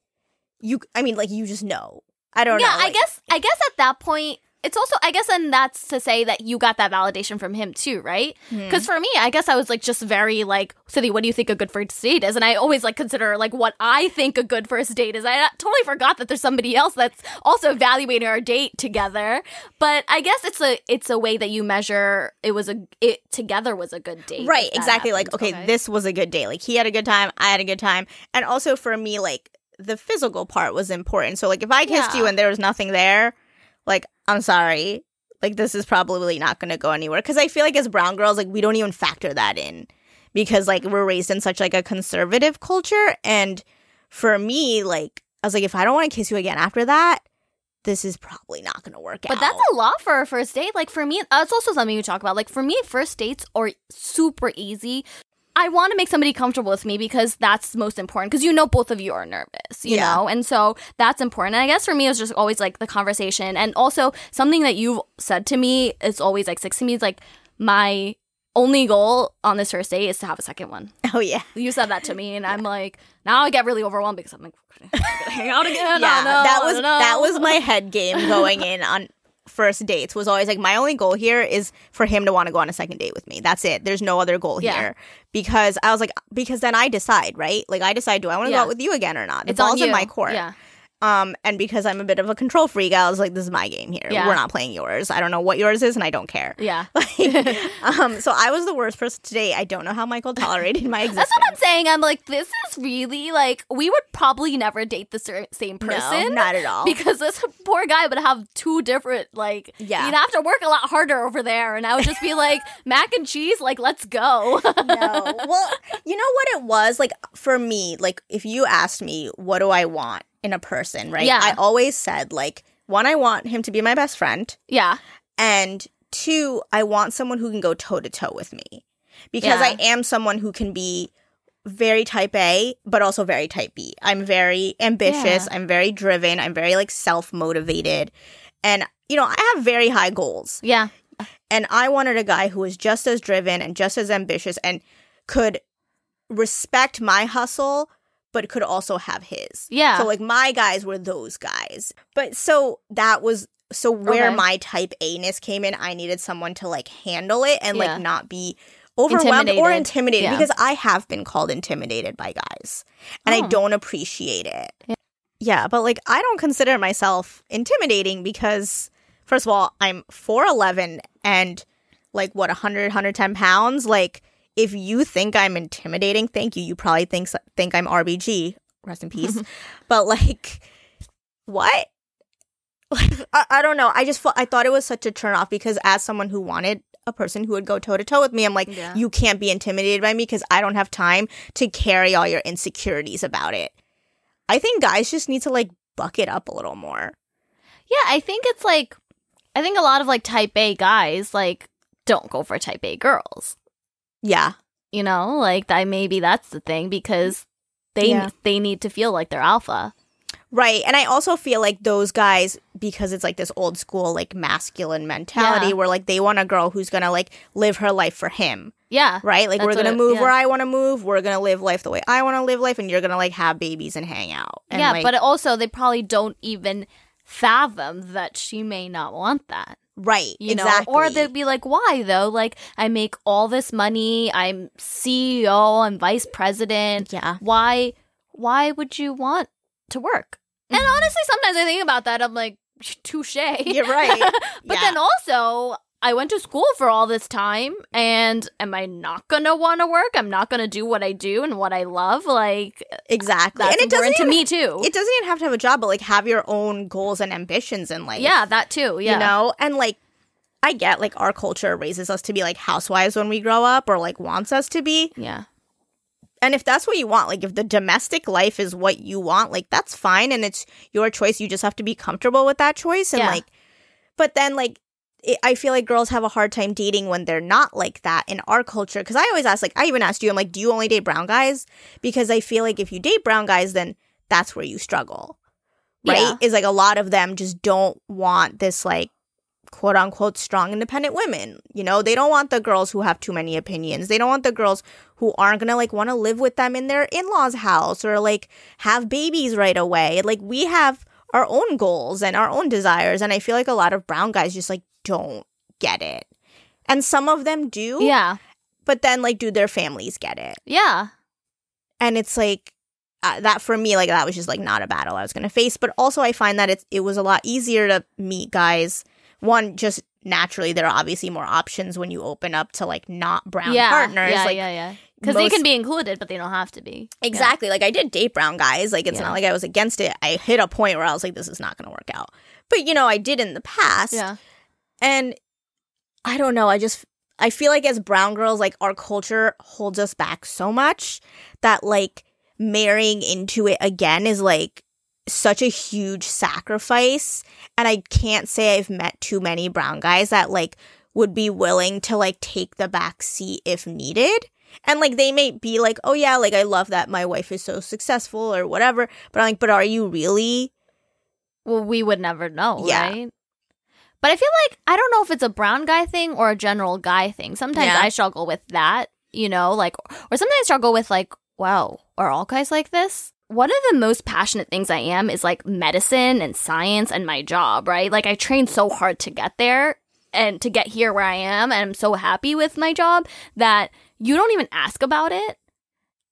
you I mean like you just know. I don't know. yeah, know. I guess. I guess at that point, it's also I guess and that's to say that you got that validation from him too, right? Hmm. Because for me, I guess I was like just very like, Cynthia, what do you think a good first date is? And I always like consider like what I think a good first date is. I totally forgot that there's somebody else that's also evaluating our date together. But I guess it's a it's a way that you measure it was a it together was a good date. Right, exactly. Like, happens. okay, this was a good day. Like, he had a good time, I had a good time. And also for me, like, the physical part was important. So, like, if I kissed Yeah. you and there was nothing there, like, I'm sorry. Like, this is probably not going to go anywhere. Cause I feel like as brown girls, like, we don't even factor that in because, like, we're raised in such, like, a conservative culture. And for me, like, I was like, if I don't want to kiss you again after that, this is probably not going to work out. But that's a lot for a first date. Like for me, that's also something you talk about. Like for me, first dates are super easy. I want to make somebody comfortable with me because that's most important. Because you know both of you are nervous, you Yeah. know, and so that's important. And I guess for me, it was just always like the conversation, and also something that you've said to me is always like six to me is like my only goal on this first date is to have a second one. oh, yeah. You said that to me, and I'm like, now I get really overwhelmed because I'm like, "I'm hang out *laughs* again. Yeah, that was that was my head game going in on first dates was always like my only goal here is for him to want to go on a second date with me. That's it. There's no other goal Yeah. here because I was like because then I decide, right? Like I decide do I want to Yeah. go out with you again or not? The It's ball's in my court. Yeah. Um and because I'm a bit of a control freak, I was like this is my game here. Yeah. We're not playing yours. I don't know what yours is and I don't care. *laughs* Yeah. *laughs* Like, um so I was the worst person today. I don't know how Michael tolerated my existence. *laughs* That's what I'm saying. I'm like, this is really like we would probably never date the ser- same No, person. not at all. because this poor guy would have two different like Yeah. he'd have to work a lot harder over there and I would just be like mac and cheese like let's go no. Well, you know what it was? Like for me, like if you asked me what do I want in a person, right? Yeah. I always said like one, I want him to be my best friend. yeah And two, I want someone who can go toe to toe with me. Because Yeah. I am someone who can be very type A, but also very type B. I'm very ambitious. Yeah. I'm very driven. I'm very like self motivated. And, you know, I have very high goals. yeah And I wanted a guy who was just as driven and just as ambitious and could respect my hustle, but could also have his. yeah So, like, my guys were those guys. But so that was. So where Okay. my type A ness came in, I needed someone to like handle it and Yeah. like not be overwhelmed or Intimidated. intimidated Yeah. because I have been called intimidated by guys and I Oh. don't appreciate it. Yeah. Yeah, but like I don't consider myself intimidating because first of all, I'm 4'11 and like what 100 110 pounds. Like if you think I'm intimidating, thank you. You probably think think I'm RBG. Rest in peace. *laughs* but like what? Like I, I don't know. I just felt, I thought it was such a turn off because as someone who wanted a person who would go toe to toe with me, I'm like, Yeah. you can't be intimidated by me because I don't have time to carry all your insecurities about it. I think guys just need to like buck it up a little more. yeah I think it's like I think a lot of like type A guys like don't go for type A girls Yeah. you know like that maybe that's the thing because they Yeah. they need to feel like they're alpha Right. And I also feel like those guys, because it's like this old school, like masculine mentality Yeah. where like they want a girl who's going to like live her life for him. yeah Right. Like we're going to move yeah. where I want to move. We're going to live life the way I want to live life. And you're going to like have babies and hang out. And, yeah, like, but also they probably don't even fathom that she may not want that. Right. You exactly. know, or they'd be like, "Why though? Like, I make all this money. I'm CEO. I'm vice president. Yeah. Why? Why would you want to work?" And mm-hmm. honestly, sometimes I think about that. I'm like, "Touche." You're right. *laughs* but Yeah. then also, I went to school for all this time, and am I not gonna want to work? I'm not gonna do what I do and what I love. Like, Exactly. and it doesn't important to me too. It doesn't even have to have a job, but like have your own goals and ambitions in life. yeah, that too. Yeah. You know? And like, I get like our culture raises us to be like housewives when we grow up or like wants us to be. Yeah. And if that's what you want, like if the domestic life is what you want, like that's fine and it's your choice. You just have to be comfortable with that choice. And Yeah. like, but then like, it, I feel like girls have a hard time dating when they're not like that in our culture. Cause I always ask, like, I even asked you, I'm like, do you only date brown guys? Because I feel like if you date brown guys, then that's where you struggle. Right? Yeah. Is like a lot of them just don't want this like quote unquote strong independent women. You know, they don't want the girls who have too many opinions. They don't want the girls who aren't gonna like want to live with them in their in laws' house or like have babies right away. Like we have our own goals and our own desires. And I feel like a lot of brown guys just like don't get it. And some of them do. Yeah. But then, like, do their families get it? Yeah. And it's like, uh, that for me, like, that was just like not a battle I was going to face. But also, I find that it's, it was a lot easier to meet guys. One, just naturally, there are obviously more options when you open up to like not brown yeah. partners. Yeah, like, yeah, yeah. Because they can be included, but they don't have to be. Exactly. Like I did date brown guys. Like it's Yeah. not like I was against it. I hit a point where I was like, this is not going to work out. But you know, I did in the past. Yeah. And I don't know. I just I feel like as brown girls, like our culture holds us back so much that like marrying into it again is like such a huge sacrifice. And I can't say I've met too many brown guys that like would be willing to like take the back seat if needed. And like they may be like, oh yeah, like I love that my wife is so successful or whatever. But I'm like, but are you really? Well, we would never know, Yeah. right? But I feel like I don't know if it's a brown guy thing or a general guy thing. Sometimes Yeah. I struggle with that, you know, like or sometimes I struggle with like, wow, are all guys like this? One of the most passionate things I am is like medicine and science and my job, right? Like I trained so hard to get there and to get here where I am and I'm so happy with my job that you don't even ask about it.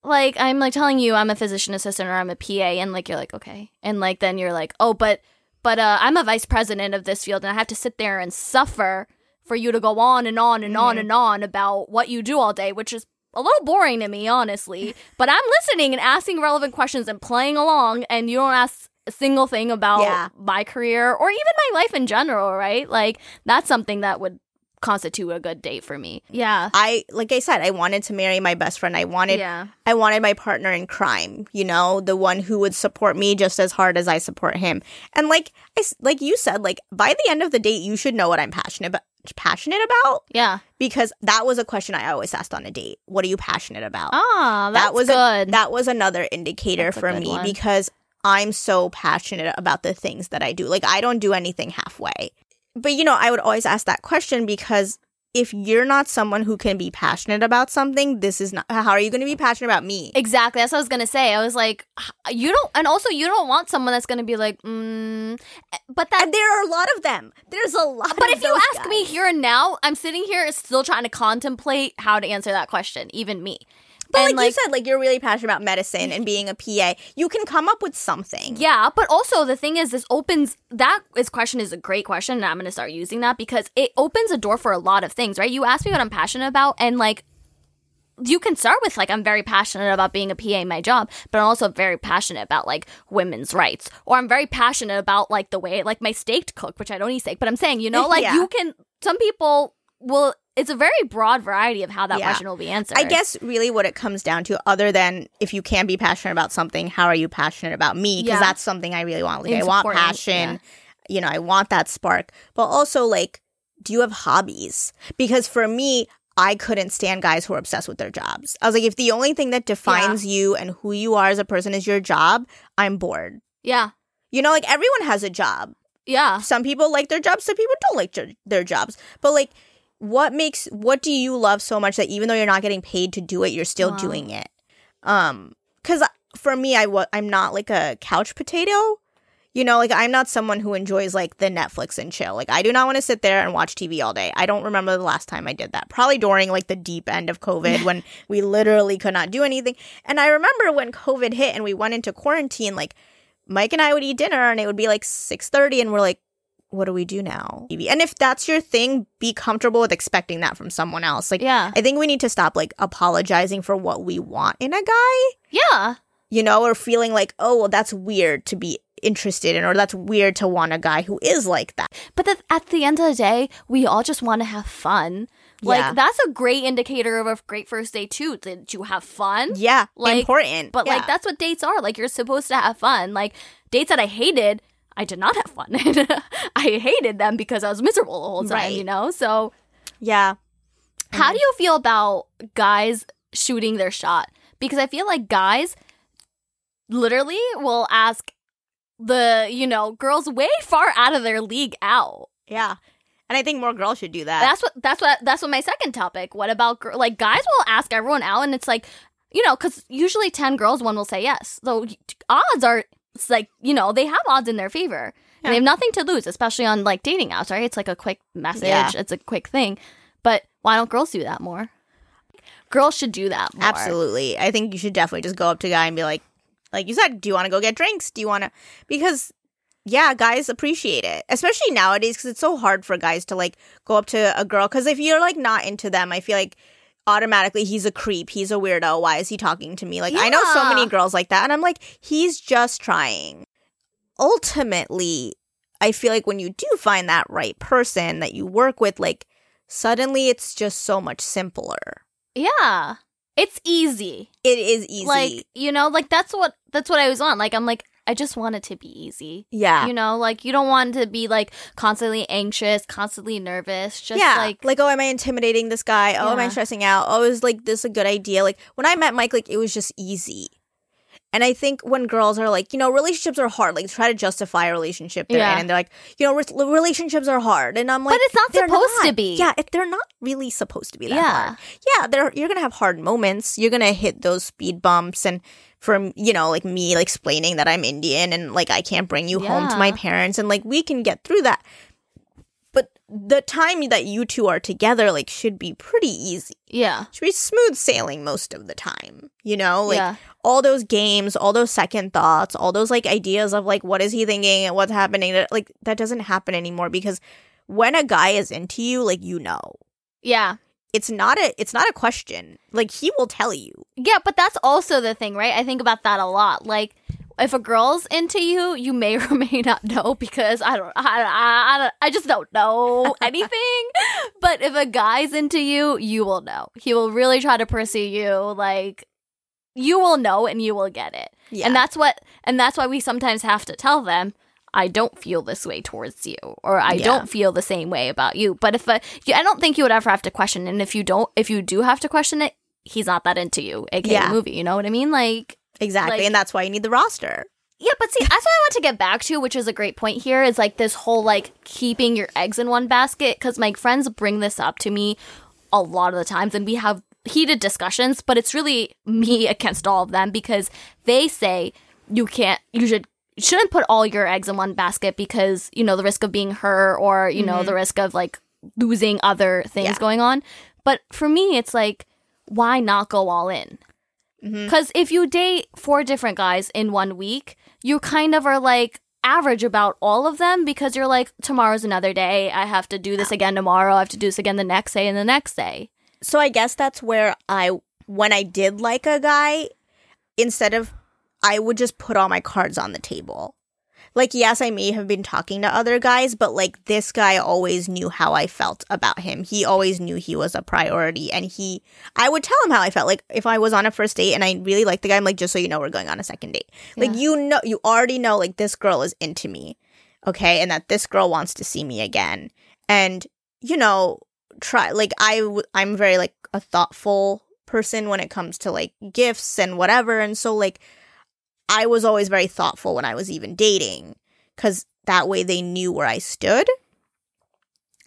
Like I'm like telling you I'm a physician assistant or I'm a PA and like you're like okay. And like then you're like, "Oh, but but uh, I'm a vice president of this field and I have to sit there and suffer for you to go on and on and on Mhm. and on about what you do all day, which is a little boring to me, honestly. *laughs* but I'm listening and asking relevant questions and playing along, and you don't ask a single thing about Yeah. my career or even my life in general, right? Like, that's something that would constitute a good date for me. Yeah. I like I said, I wanted to marry my best friend. I wanted yeah. I wanted my partner in crime, you know, the one who would support me just as hard as I support him. And like I like you said, like by the end of the date, you should know what I'm passionate about. Passionate about Yeah. because that was a question I always asked on a date. What are you passionate about? Ah, that's that was good. A, that was another indicator That's for me one. because I'm so passionate about the things that I do. Like I don't do anything halfway. But you know, I would always ask that question because if you're not someone who can be passionate about something, this is not how are you going to be passionate about me? Exactly. That's what I was gonna say. I was like, you don't, and also you don't want someone that's gonna be like, mm, but that. And there are a lot of them. There's a lot. But if you ask me here and now, I'm sitting here still trying to contemplate how to answer that question. Even me. But and, like, you said, like you're really passionate about medicine and being a PA, you can come up with something. Yeah, but also the thing is, this opens that is question is a great question, and I'm going to start using that because it opens a door for a lot of things, right? You ask me what I'm passionate about, and like you can start with like I'm very passionate about being a PA in my job, but I'm also very passionate about like women's rights, or I'm very passionate about like the way like my steak to cook, which I don't eat steak, but I'm saying you know *laughs* like Yeah. you can. Some people will. It's a very broad variety of how that Yeah. question will be answered. I guess really what it comes down to, other than if you can be passionate about something, how are you passionate about me? Because Yeah. that's something I really want. Like I want passion. You know, I want that spark. But also, like, do you have hobbies? Because for me, I couldn't stand guys who are obsessed with their jobs. I was like, if the only thing that defines you and who you are as a person is your job, I'm bored. Yeah, You know, like everyone has a job. yeah. Some people like their jobs, some people don't like their jobs. But like, what makes what do you love so much that even though you're not getting paid to do it, you're still Wow. doing it? Um, because for me, I wa- I'm not like a couch potato. You know, like I'm not someone who enjoys like the Netflix and chill. Like I do not want to sit there and watch TV all day. I don't remember the last time I did that. Probably during like the deep end of COVID *laughs* when we literally could not do anything. And I remember when COVID hit and we went into quarantine, like Mike and I would eat dinner and it would be like 6:30 and we're like what do we do now? And if that's your thing, be comfortable with expecting that from someone else. Like Yeah. I think we need to stop like apologizing for what we want in a guy, Yeah. you know, or feeling like, "Oh, well that's weird to be interested in or that's weird to want a guy who is like that." But the, at the end of the day, we all just want to have fun. Like Yeah. that's a great indicator of a great first date too. Did you have fun? Yeah, Like, important. But Yeah. like that's what dates are. Like you're supposed to have fun. Like dates that I hated, I did not have fun. *laughs* I hated them because I was miserable the whole time. Right. You know. So yeah. how do you feel about guys shooting their shot? Because I feel like guys literally will ask the you know girls way far out of their league out. Yeah. And I think more girls should do that. That's what that's what that's what my second topic. What about gir- like guys will ask everyone out, and it's like you know because usually ten girls, one will say yes. So odds are it's like you know they have odds in their favor and they have nothing to lose especially on like dating apps right it's like a quick message Yeah. it's a quick thing but why don't girls do that more girls should do that more. Absolutely. I think you should definitely just go up to a guy and be like, like you said, do you want to go get drinks? Do you want to? Because yeah, guys appreciate it, especially nowadays because it's so hard for guys to like go up to a girl. Because if you're like not into them, I feel like automatically he's a creep, he's a weirdo. Why is he talking to me? Like I know so many girls like that, and I'm like, he's just trying. Ultimately, I feel like when you do find that right person that you work with, like suddenly it's just so much simpler. yeah it's easy It is easy. like you know like that's what that's what i was on like i'm like i just want it to be easy yeah. you know like you don't want to be like constantly anxious constantly nervous just yeah, like like, oh, am I intimidating this guy? Oh, am I stressing out? Oh, is like this a good idea? Like when I met Mike, like it was just easy. And I think when girls are like, you know, relationships are hard. Like try to justify a relationship they're Yeah. in, and they're like, you know, re- relationships are hard, and I'm like, But it's not supposed to be. Yeah, they're not really supposed to be that Yeah. hard. Yeah, they're you're gonna have hard moments. You're gonna hit those speed bumps, and from you know, like me, like explaining that I'm Indian and like I can't bring you home to my parents, and like we can get through that. But the time that you two are together like should be pretty easy. Yeah. Should be smooth sailing most of the time you know? Like Yeah. all those games all those second thoughts all those like ideas of like what is he thinking and what's happening that like that doesn't happen anymore because when a guy is into you like you know. Yeah it's not a it's not a question like he will tell you Yeah, but that's also the thing, right? I think about that a lot. Like, if a girl's into you, you may *laughs* or may not know because I don't, I, I, I, don't- I just don't know *laughs* anything. but if a guy's into you, you will know. He will really try to pursue you. Like, you will know and you will get it. yeah And that's what, and that's why we sometimes have to tell them. I don't feel this way towards you, or I Yeah. don't feel the same way about you. But if a, you- I don't think you would ever have to question. And if you don't, if you do have to question it, he's not that into you, aka Yeah. movie. You know what I mean? Like, exactly like- and that's why you need the roster yeah, but see, that's what I want to get back to, which is a great point here, is like this whole like keeping your eggs in one basket. Because my friends bring this up to me a lot of the times, and we have heated discussions, but it's really me *laughs* against all of them because they say you can't, you should. You Shouldn't put all your eggs in one basket because you know the risk of being her or you know the mm-hmm. risk of like losing other things Yeah. going on. But for me, it's like, why not go all in? Mm-hmm. Because if you date four different guys in one week, you kind of are like average about all of them because you're like, tomorrow's another day. I have to do this again tomorrow. I have to do this again the next day and the next day. so I guess that's where I when I did like a guy, instead of I would just put all my cards on the table. Like yes, I may have been talking to other guys, but like this guy always knew how I felt about him. He always knew he was a priority and he I would tell him how I felt. Like if I was on a first date and I really liked the guy, I'm like just so you know we're going on a second date. Like you know you already know like this girl is into me. Okay? And that this girl wants to see me again. And you know, try like I w- I'm very like a thoughtful person when it comes to like gifts and whatever and so like I was always very thoughtful when I was even dating cuz that way they knew where I stood.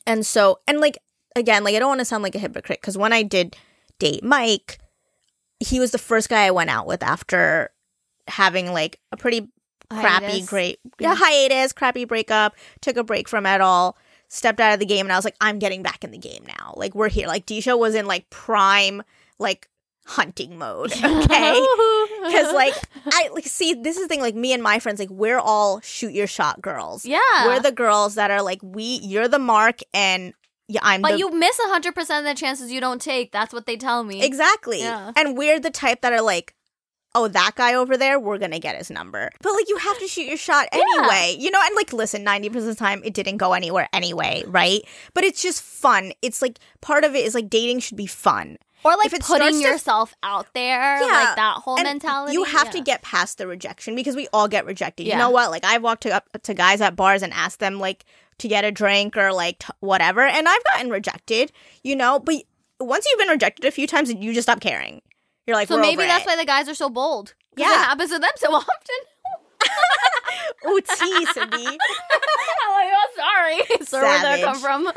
And so and like again like I don't want to sound like a hypocrite cuz when I did date Mike he was the first guy I went out with after having like a pretty crappy Hiatus. great yeah. hiatus crappy breakup took a break from it all stepped out of the game and i was like i'm getting back in the game now like we're here like disha was in like prime like hunting mode *laughs* okay *laughs* because like i like see this is the thing like me and my friends like we're all shoot your shot girls yeah. we're the girls that are like we you're the mark and yeah i'm but the you miss 100% of the chances you don't take. That's what they tell me. Exactly. Yeah. And we're the type that are like, oh, that guy over there, we're going to get his number. But like, you have to shoot your shot anyway, you know? And like, listen, 90% of the time, it didn't go anywhere anyway, right? But it's just fun. It's like, part of it is like, dating should be fun. Or like If it starts putting to- yourself out there, Yeah. like that whole mentality. You have to get past the rejection because we all get rejected. Yeah. You know what? Like, I've walked to, up to guys at bars and asked them, like, to get a drink or like t- whatever. And I've gotten rejected, you know? But once you've been rejected a few times, you just stop caring. You're like, So "We're maybe that's it." why the guys are so bold. Yeah. It happens to them so *laughs* often. *laughs* Tea, Cindy. *laughs* I'm like, oh, sorry. *laughs* Sir, where'd that come from?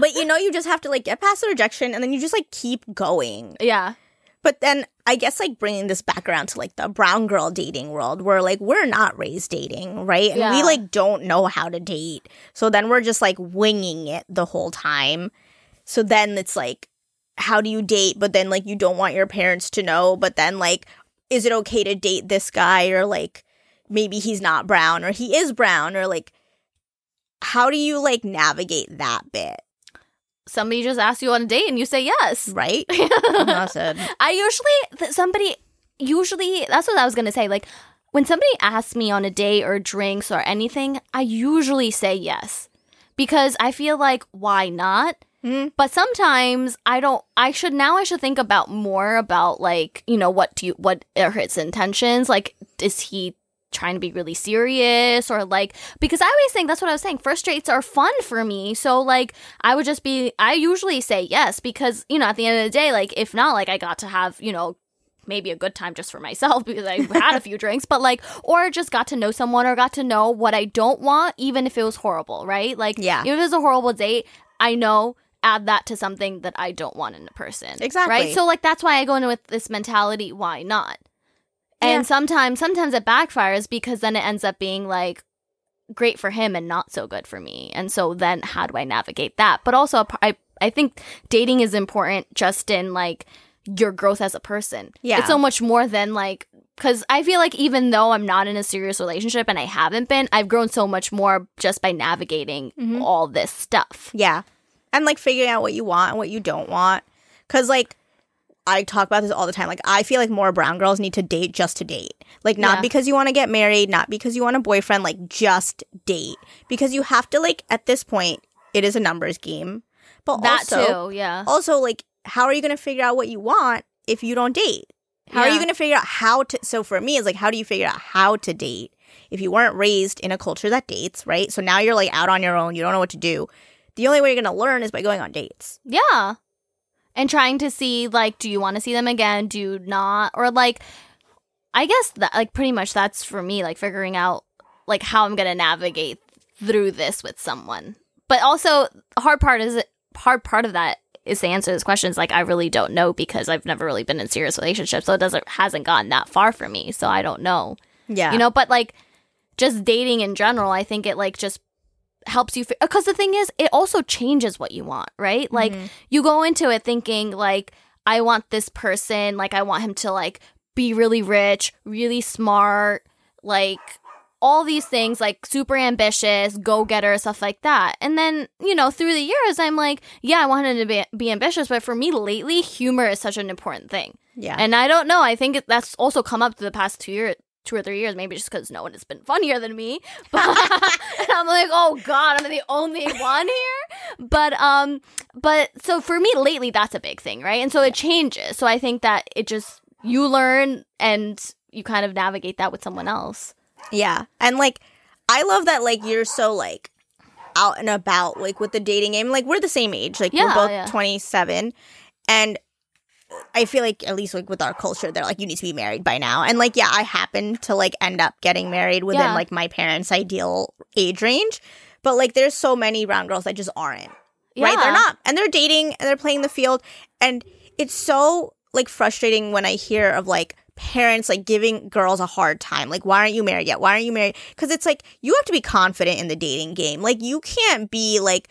but you know, you just have to like get past the rejection and then you just like keep going. yeah. But then I guess like bringing this back around to like the brown girl dating world where like we're not raised dating, right? And we like don't know how to date. So then we're just like winging it the whole time. So then it's like how do you date but then like you don't want your parents to know, but then like is it okay to date this guy or like maybe he's not brown or he is brown or like how do you like navigate that bit, Somebody just asks you on a date and you say yes. right? *laughs* I usually th- somebody usually that's what I was gonna say. Like when somebody asks me on a date or drinks or anything, I usually say yes because I feel like why not? Mhm. But sometimes I don't. I should now. I should think about more about like you know what do you what are his intentions? Like is he trying to be really serious or like because I always think that's what I was saying. First dates are fun for me, so like I would just be. I usually say yes because you know at the end of the day, like if not, like I got to have you know maybe a good time just for myself *laughs* because I had a few drinks, but like, or just got to know someone or got to know what I don't want, even if it was horrible, right? Like, Yeah. if it was a horrible date, I know add that to something that I don't want in a person. Exactly. Right. So, like, that's why I go in with this mentality why not? And Yeah. sometimes, sometimes it backfires because then it ends up being like, great for him and not so good for me. And so then how do I navigate that? But also I I think dating is important just in like your growth as a person. Yeah. It's so much more than like cuz I feel like even though I'm not in a serious relationship and I haven't been, I've grown so much more just by navigating Mhm. all this stuff. Yeah. And like figuring out what you want and what you don't want. Cause like I talk about this all the time. Like I feel like more brown girls need to date just to date. Like not Yeah. because you want to get married, not because you want a boyfriend, like just date. Because you have to like at this point, it is a numbers game. But That also too, yeah. also like how are you going to figure out what you want if you don't date? How are you going to figure out how to so for me it's like how do you figure out how to date if you weren't raised in a culture that dates, right? So now you're like out on your own, you don't know what to do. The only way you're going to learn is by going on dates. Yeah. And trying to see like do you want to see them again? Do you not? Or like I guess that like pretty much that's for me like figuring out like how I'm going to navigate through this with someone. But also hard part is hard part of that is to answer those questions like I really don't know because I've never really been in serious relationships. So it doesn't hasn't gotten that far for me. So I don't know. Yeah. You know, but like just dating in general, I think it like just helps you because the thing is it also changes what you want, right? Like Mhm. you go into it thinking like I want this person, like I want him to like be really rich, really smart, like all these things like super ambitious, go-getter, stuff like that. And then, you know, through the years I'm like, yeah, I want him to be, be ambitious, but for me lately humor is such an important thing. yeah. And I don't know. I think that's also come up to the past two years, two or three years, maybe just because no one has been funnier than me. *laughs* But and I'm like, oh god, I'm the only one here. But um, but so for me lately, that's a big thing, right? And so it changes. So I think that it just you learn and you kind of navigate that with someone else. Yeah. And like I love that like you're so like out and about like with the dating game. Like we're the same age. Like Yeah, we're both yeah. 27 and I feel like at least like with our culture they're like you need to be married by now. And like yeah, I happen to like end up getting married within Yeah. like my parents' ideal age range. But like there's so many brown girls that just aren't. Right? They're not. And they're dating and they're playing the field and it's so like frustrating when I hear of like parents like giving girls a hard time. Like, why aren't you married yet? Why aren't you married? Because it's like you have to be confident in the dating game. Like, you can't be like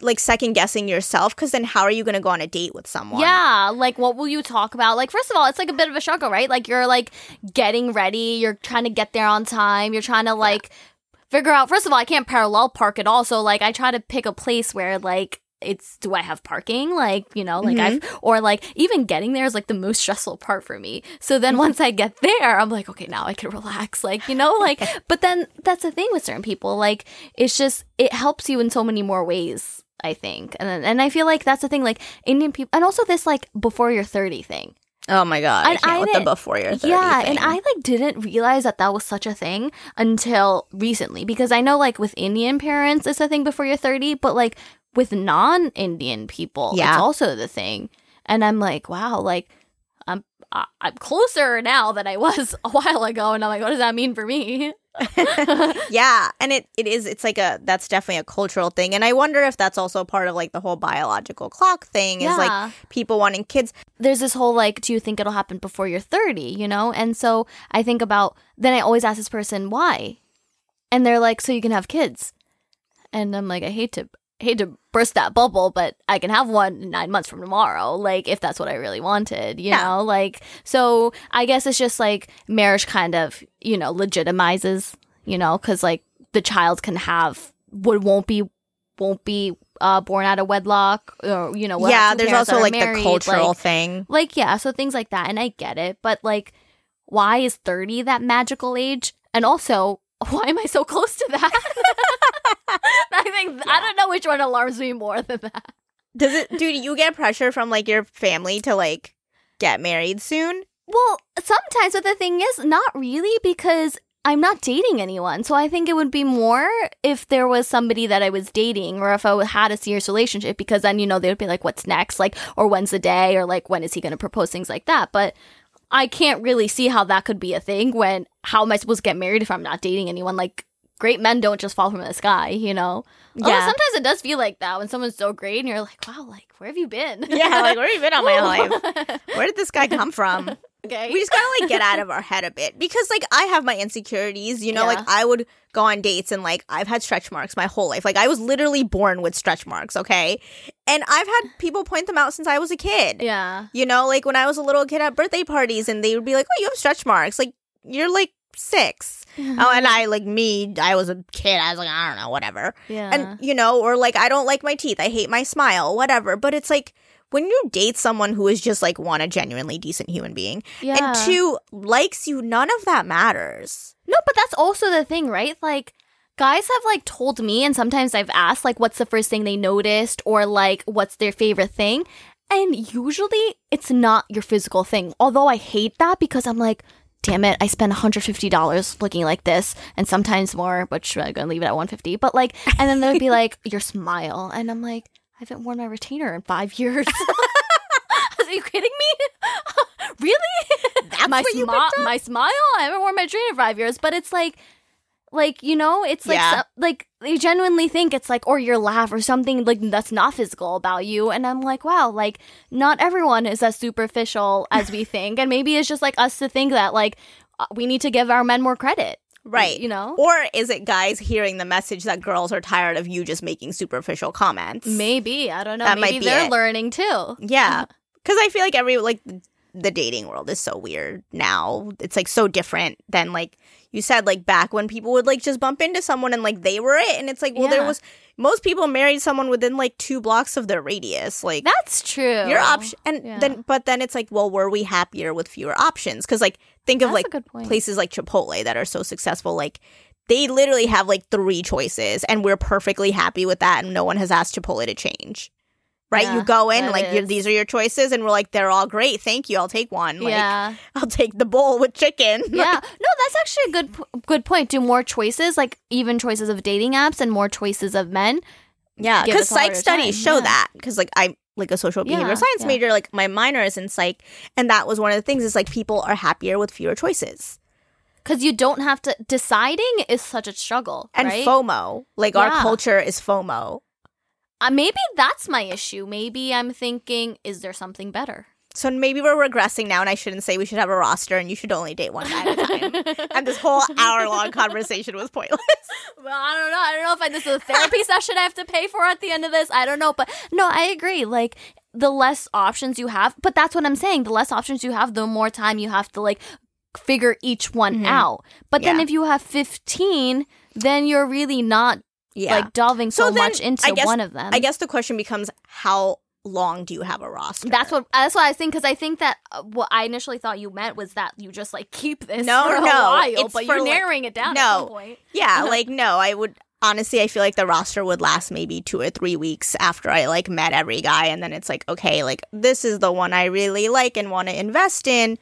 like second guessing yourself because then how are you going to go on a date with someone? Yeah, like what will you talk about? Like first of all, it's like a bit of a struggle, right? Like you're like getting ready, you're trying to get there on time, you're trying to like figure out first of all, I can't parallel park at all, so like I try to pick a place where like it's do I have parking? Like, you know, like mm-hmm. I've or like even getting there is like the most stressful part for me. So then *laughs* once I get there, I'm like, okay, now I can relax. Like, you know, like *laughs* but then that's the thing with certain people. Like it's just it helps you in so many more ways, I think. And then, and I feel like that's the thing, like Indian people and also this like before you're 30 thing. Oh my god, I And can't I with the before you're 30 Yeah, thing. and I like didn't realize that that was such a thing until recently because I know like with Indian parents it's a thing before you're 30, but like with non-Indian people Yeah. it's also the thing. And I'm like, wow, like I'm I- I'm closer now than I was *laughs* a while ago, and I'm like, what does that mean for me? *laughs* yeah and it, it is it's like a that's definitely a cultural thing and i wonder if that's also part of like the whole biological clock thing is like people wanting kids there's this whole like, do you think it'll happen before you're 30? You know? And so I think about, then I always ask this person, why? And they're like, so you can have kids. And I'm like, I hate to, hate to burst that bubble, but I can have one nine months from tomorrow. Like, if that's what I really wanted, you Yeah. know? Like, so I guess it's just like marriage kind of, you know, legitimizes, you know, because like the child can have, what won't be, won't be uh, born out of wedlock or, you know, yeah there's also like married, the cultural like, thing like, yeah, so things like that. And I get it. But, like, why is 30 that magical age? And also, why am I so close to that? *laughs* I think, I don't know which one alarms me more than that. does it do you get pressure from like your family to like get married soon Well, sometimes, but the thing is, not really because I'm not dating anyone. So I think it would be more if there was somebody that I was dating or if I had a serious relationship because then, you know, they would be like, what's next? Like, or when's the day? Or like, when is he going to propose? Things like that. But I can't really see how that could be a thing when how am I supposed to get married if I'm not dating anyone? Like, great men don't just fall from the sky, you know? Although Yeah. sometimes it does feel like that when someone's so great and you're like, wow, like, where have you been? yeah like where have you been all my *laughs* life? where did this guy come from *laughs* okay. we just gotta like get out of *laughs* our head a bit because like I have my insecurities, you know, Yeah. like I would go on dates and like I've had stretch marks my whole life. Like I was literally born with stretch marks, okay? And I've had people point them out since I was a kid. yeah. You know, like when I was a little kid at birthday parties and they would be like, "Oh, you have stretch marks." Like you're like 6. *laughs* Oh, and I like me, I was a kid. I was like, I don't know, whatever. Yeah. And you know, or like I don't like my teeth. I hate my smile, whatever. But it's like when you date someone who is just like one a genuinely decent human being yeah. and two likes you, none of that matters. No, but that's also the thing, right? Like guys have like told me and sometimes I've asked like what's the first thing they noticed or like what's their favorite thing. And usually it's not your physical thing. Although I hate that because I'm like, damn it, I spent $150 looking like this and sometimes more, which I'm going to leave it at 150 But like, and then they'd be *laughs* like, your smile. And I'm like, I haven't worn my retainer in five years. *laughs* Are you kidding me? *laughs* really? That's my what you smi- picked up? my smile. I haven't worn my trainer in five years, but it's like, like you know, it's like Yeah. so- like they genuinely think it's like or your laugh or something like that's not physical about you, and I'm like, wow, like not everyone is as superficial as we *laughs* think, and maybe it's just like us to think that like uh, we need to give our men more credit, Right. You know, Or is it guys hearing the message that girls are tired of you just making superficial comments? maybe I don't know. That might maybe be they're it. learning too. Yeah. Uh-huh. Cuz I feel like every like the dating world is so weird now. It's like so different than like you said like back when people would like just bump into someone and like they were it and it's like well there was most people married someone within like 2 blocks of their radius. Like That's true. your option and Yeah. then but then it's like well were we happier with fewer options cuz like think of That's like places like Chipotle that are so successful like they literally have like three choices and we're perfectly happy with that and no one has asked Chipotle to change. Right? Yeah, you go in like these are your choices and we're like they're all great. Thank you. I'll take one. Like yeah. *laughs* I'll take the bowl with chicken. *laughs* yeah no that's actually a good p- good point do more choices like even choices of dating apps and more choices of men Yeah, because us a harder psych studies time, show yeah. that. Because like I'm like a social behavior science yeah. major, like my minor is in psych, and that was one of the things. Is like people are happier with fewer choices because you don't have to deciding is such a struggle and right? FOMO. Like our culture is FOMO. uh, maybe that's my issue maybe i'm thinking is there something better So maybe we're regressing now, and I shouldn't say we should have a roster, and you should only date one guy at a time. *laughs* and this whole hour long conversation was pointless. *laughs* well i don't know i don't know if I, this is a therapy session i have to pay for at the end of this i don't know but no i agree like the less options you have but that's what i'm saying the less options you have the more time you have to like figure each one Mhm. out but then if you have 15 then you're really not Yeah. like delving so, So then, much into guess- one of them. I guess the question becomes how long do you have a roster? that's what that's what I think because I think that uh, what I initially thought you meant was that you just like keep this No, for a no, while, it's but for, you're like- narrowing it down No. some point. Yeah, like no, I would honestly I feel like the roster would last maybe 2 or 3 weeks after I like met every guy and then it's like okay, like this is the one I really like and want to invest in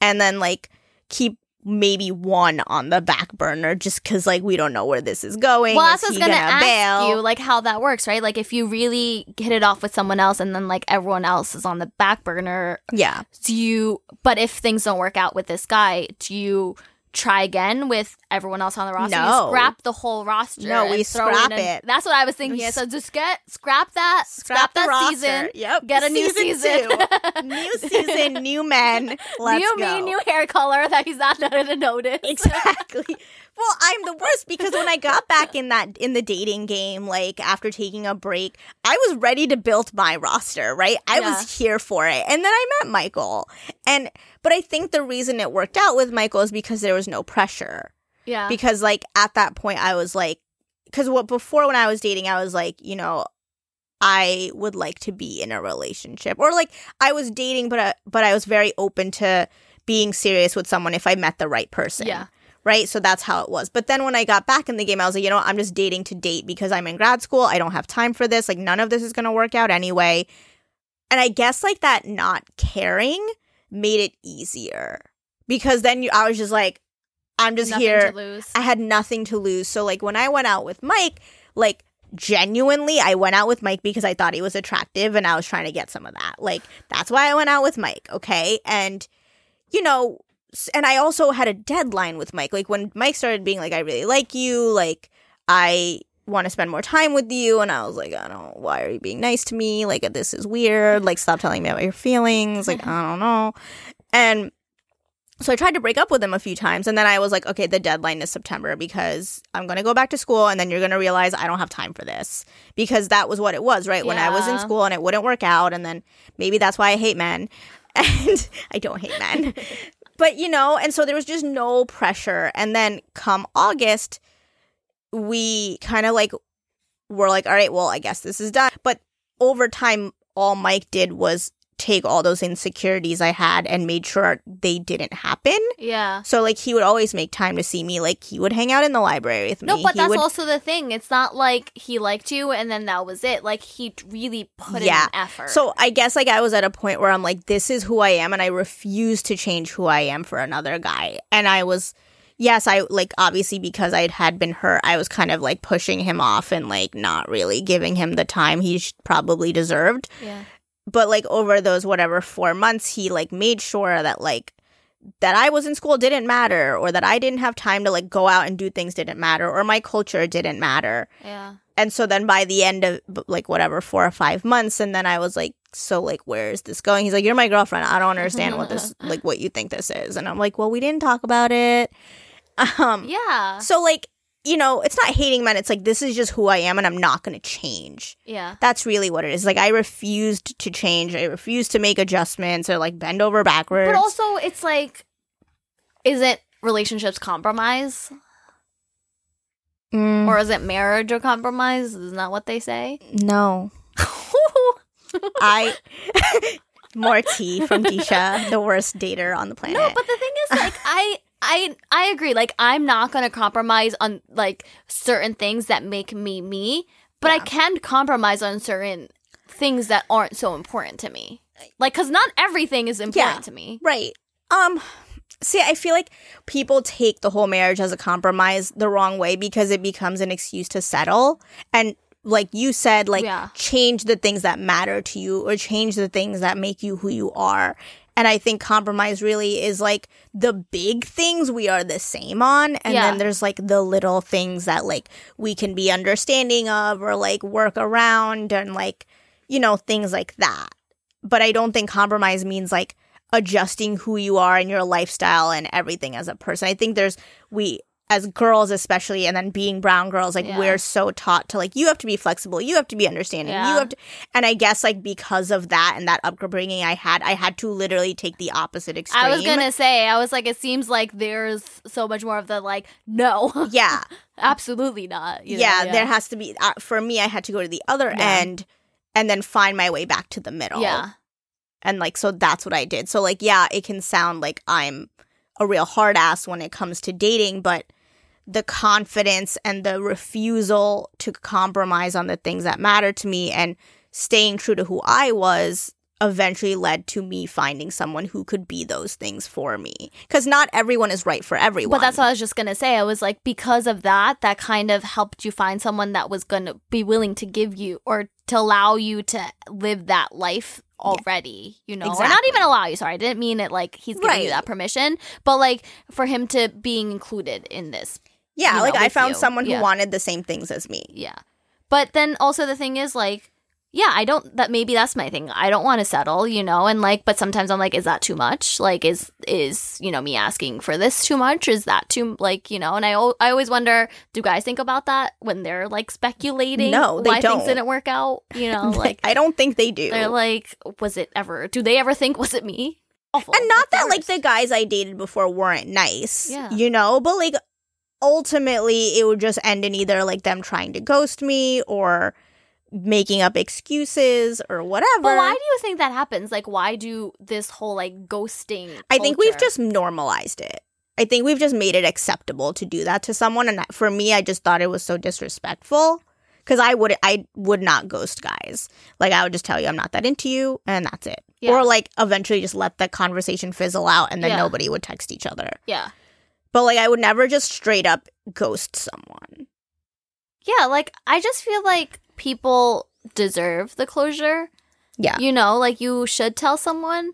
and then like keep maybe one on the back burner just because like we don't know where this is going. Well, Is I was gonna, gonna ask bail? you, like how that works, right? Like if you really hit it off with someone else, and then like everyone else is on the back burner, yeah. do you? But if things don't work out with this guy, do you try again with everyone else on the roster? No. you scrap the whole roster. No, we and throw in scrap it. That's what I was thinking. So just get scrap that, scrap, the that roster. season. Yep. Get a new season. *laughs* new season, new men. Let's new go. me, new hair color that he's not gonna notice. exactly. Well, I'm the worst because when I got back in that in the dating game, like after taking a break, I was ready to build my roster, right? I Yeah. was here for it. And then I met Michael. And but I think the reason it worked out with Michael is because there was no pressure. yeah. Because like at that point I was like cuz what before when I was dating I was like, you know, I would like to be in a relationship or like I was dating but I, but I was very open to being serious with someone if I met the right person yeah. Right? So that's how it was. But then when I got back in the game, I was like, you know, what? I'm just dating to date because I'm in grad school. I don't have time for this. Like, none of this is going to work out anyway. And I guess like that not caring made it easier because then you, I was just like, I'm just Nothing here. to lose. I had nothing to lose. So like when I went out with Mike, like genuinely I went out with Mike because I thought he was attractive and I was trying to get some of that. Like that's why I went out with Mike, okay? And you know, and I also had a deadline with Mike. Like when Mike started being like I really like you, like I want to spend more time with you and I was like, I don't why are you being nice to me? Like this is weird. Like stop telling me about your feelings. Like I don't know. And so I tried to break up with him a few times and then I was like, okay, the deadline is September because I'm going to go back to school and then you're going to realize I don't have time for this because that was what it was, right? When I was in school and it wouldn't work out and then maybe that's why I hate men. *laughs* And I don't hate men. *laughs* but you know, and so there was just no pressure and then come August we kind of like were like, all right, well, I guess this is done. But over time, all Mike did was take all those insecurities I had and made sure they didn't happen. yeah. So like he would always make time to see me. Like he would hang out in the library with me. No, but He that's would- also the thing. It's not like he liked you and then that was it. Like he really put Yeah. in an effort. So I guess like I was at a point where I'm like, this is who I am, and I refuse to change who I am for another guy. And I was, yes, I like obviously because I had been hurt, I was kind of like pushing him off and like not really giving him the time he sh- probably deserved. yeah. But like over those whatever four months, he like made sure that like that I was in school didn't matter, or that I didn't have time to like go out and do things didn't matter, or my culture didn't matter. Yeah. and so then by the end of like whatever four or five months and then i was like so like where is this going? He's like you're my girlfriend. I don't understand what this *laughs* like what you think this is. And i'm like well we didn't talk about it. Um Yeah. so like you know it's not hating men it's like this is just who i am and i'm not going to change Yeah. that's really what it is like i refused to change i refused to make adjustments or like bend over backwards But also it's like isn't relationships compromise? Mm, Or is it marriage or compromise? Isn't that what they say? no *laughs* i *laughs* more tea from disha the worst dater on the planet No, but the thing is, like, I, I, I agree. Like, I'm not gonna compromise on like certain things that make me me, but I can compromise on certain things that aren't so important to me. Like, cause not everything is important Yeah. to me. Right. Um see, I feel like people take the whole marriage as a compromise the wrong way because it becomes an excuse to settle and like you said like Yeah. change the things that matter to you or change the things that make you who you are. And I think compromise really is like the big things we are the same on. And Yeah. then there's like the little things that like we can be understanding of or like work around and like, you know, things like that but I don't think compromise means like adjusting who you are and your lifestyle and everything as a person. I think there's we as girls especially and then being brown girls like Yeah. we're so taught to like you have to be flexible, you have to be understanding, you have to and I guess like because of that and that upbringing I had, I had to literally take the opposite extreme. I was gonna say, I was like, it seems like there's so much more of the like, no, *laughs* Yeah. absolutely not. you know? yeah, there has to be uh, for me I had to go to the other Yeah. end and then find my way back to the middle. yeah, And like, so that's what I did. So, like, yeah, it can sound like I'm a real hard ass when it comes to dating, but the confidence and the refusal to compromise on the things that matter to me and staying true to who I was, eventually led to me finding someone who could be those things for me. Because not everyone is right for everyone. But that's what I was just gonna say. I was like, because of that, that kind of helped you find someone that was gonna be willing to give you or to allow you to live that life already, you know, or not even allow you. Sorry, I didn't mean it like he's giving Right. you that permission, but like for him to being included in this. Yeah, you like know, I found you. someone who Yeah. wanted the same things as me. Yeah. But then also the thing is like, yeah, I don't that maybe that's my thing. I don't want to settle, you know, and like but sometimes I'm like is that too much? Like is is, you know, me asking for this too much? Is that too like, you know, and I I always wonder do guys think about that when they're like speculating No, they why don't. things didn't work out, you *laughs* know, like I don't think they do. they're like was it ever do they ever think was it me? Awful. and not that like the guys I dated before weren't nice, Yeah. you know, but like ultimately it would just end in either like them trying to ghost me or making up excuses or whatever. But why do you think that happens? Like why do this whole like ghosting I think we've just normalized it. I think we've just made it acceptable to do that to someone and for me I just thought it was so disrespectful cuz I would I would not ghost guys. Like I would just tell you I'm not that into you and that's it. Yeah. Or like eventually just let the conversation fizzle out and then Yeah. nobody would text each other. Yeah. But like I would never just straight up ghost someone. Yeah, like I just feel like people deserve the closure. Yeah. You know, like you should tell someone.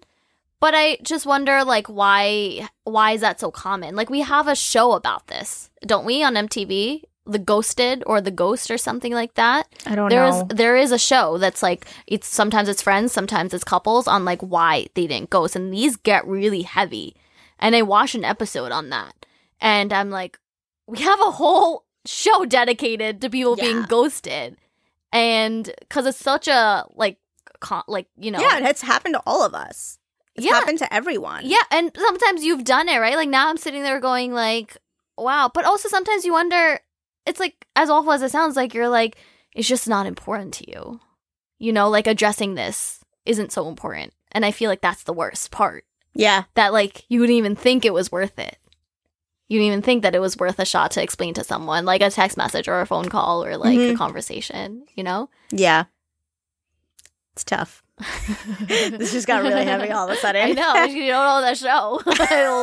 But I just wonder like why why is that so common? Like we have a show about this, don't we, on MTV? The Ghosted or The Ghost or something like that. I don't There is there is a show that's like it's sometimes it's friends, sometimes it's couples on like why they didn't ghost and these get really heavy. And I watched an episode on that. And I'm like we have a whole show dedicated to people being ghosted. And cuz it's such a like con- like, you know. Yeah, it's happened to all of us. It's Yeah. happened to everyone. Yeah, and sometimes you've done it, right? Like now I'm sitting there going like, wow. But also sometimes you wonder, it's like as awful as it sounds, like you're like, it's just not important to you. You know, like addressing this isn't so important. And I feel like that's the worst part. Yeah. That like you wouldn't even think it was worth it. You didn't even think that it was worth a shot to explain to someone, like a text message or a phone call or like a Mhm. conversation, you know? Yeah. It's tough. *laughs* This just got really heavy all of a *laughs* sudden. I know. You don't know the show. *laughs*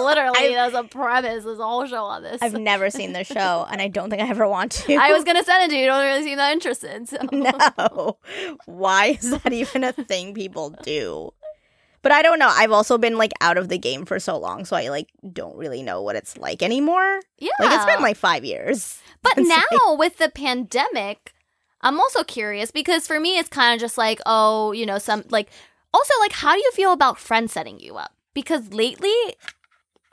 Literally, I've- there's a premise. A whole show on this. I've never seen the show and I don't think I ever want to. I was gonna send it to you. You don't really seem that interested. So. No. Why is that even a thing people do? But I don't know. I've also been like out of the game for so long, so I like don't really know what it's like anymore. Yeah. Like it's been like five years. *laughs* but It's now with the pandemic, I'm also curious because for me, it's kind of just like, oh, you know, some like. Also, like, how do you feel about friends setting you up? Because lately,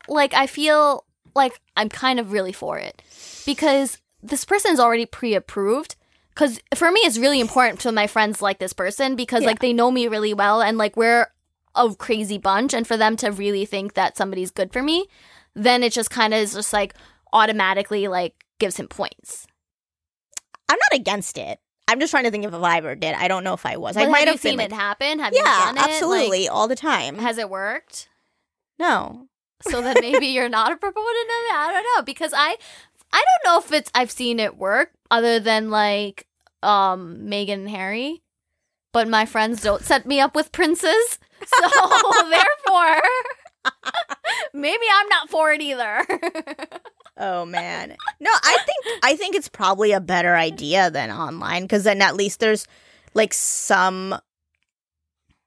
like, I feel like I'm kind of really for it because this person's already pre-approved. Because for me, it's really important to my friends like this person because Yeah. like they know me really well and like we're a crazy bunch, and for them to really think that somebody's good for me, then it just kind of is just like automatically like gives him points. I'm not against it. I'm just trying to think if I ever did. I don't know if I was. But I might have have been seen like, it happen? Have you yeah, done it? Like, absolutely, all the time. has it worked? no, So then maybe you're not a proponent of it. I don't know because I, I don't know if it's I've seen it work other than like um Meghan and Harry, but my friends don't set me up with princes, *laughs* so therefore maybe I'm not for it either. Oh man. No, I think I think it's probably a better idea than online cuz then at least there's like some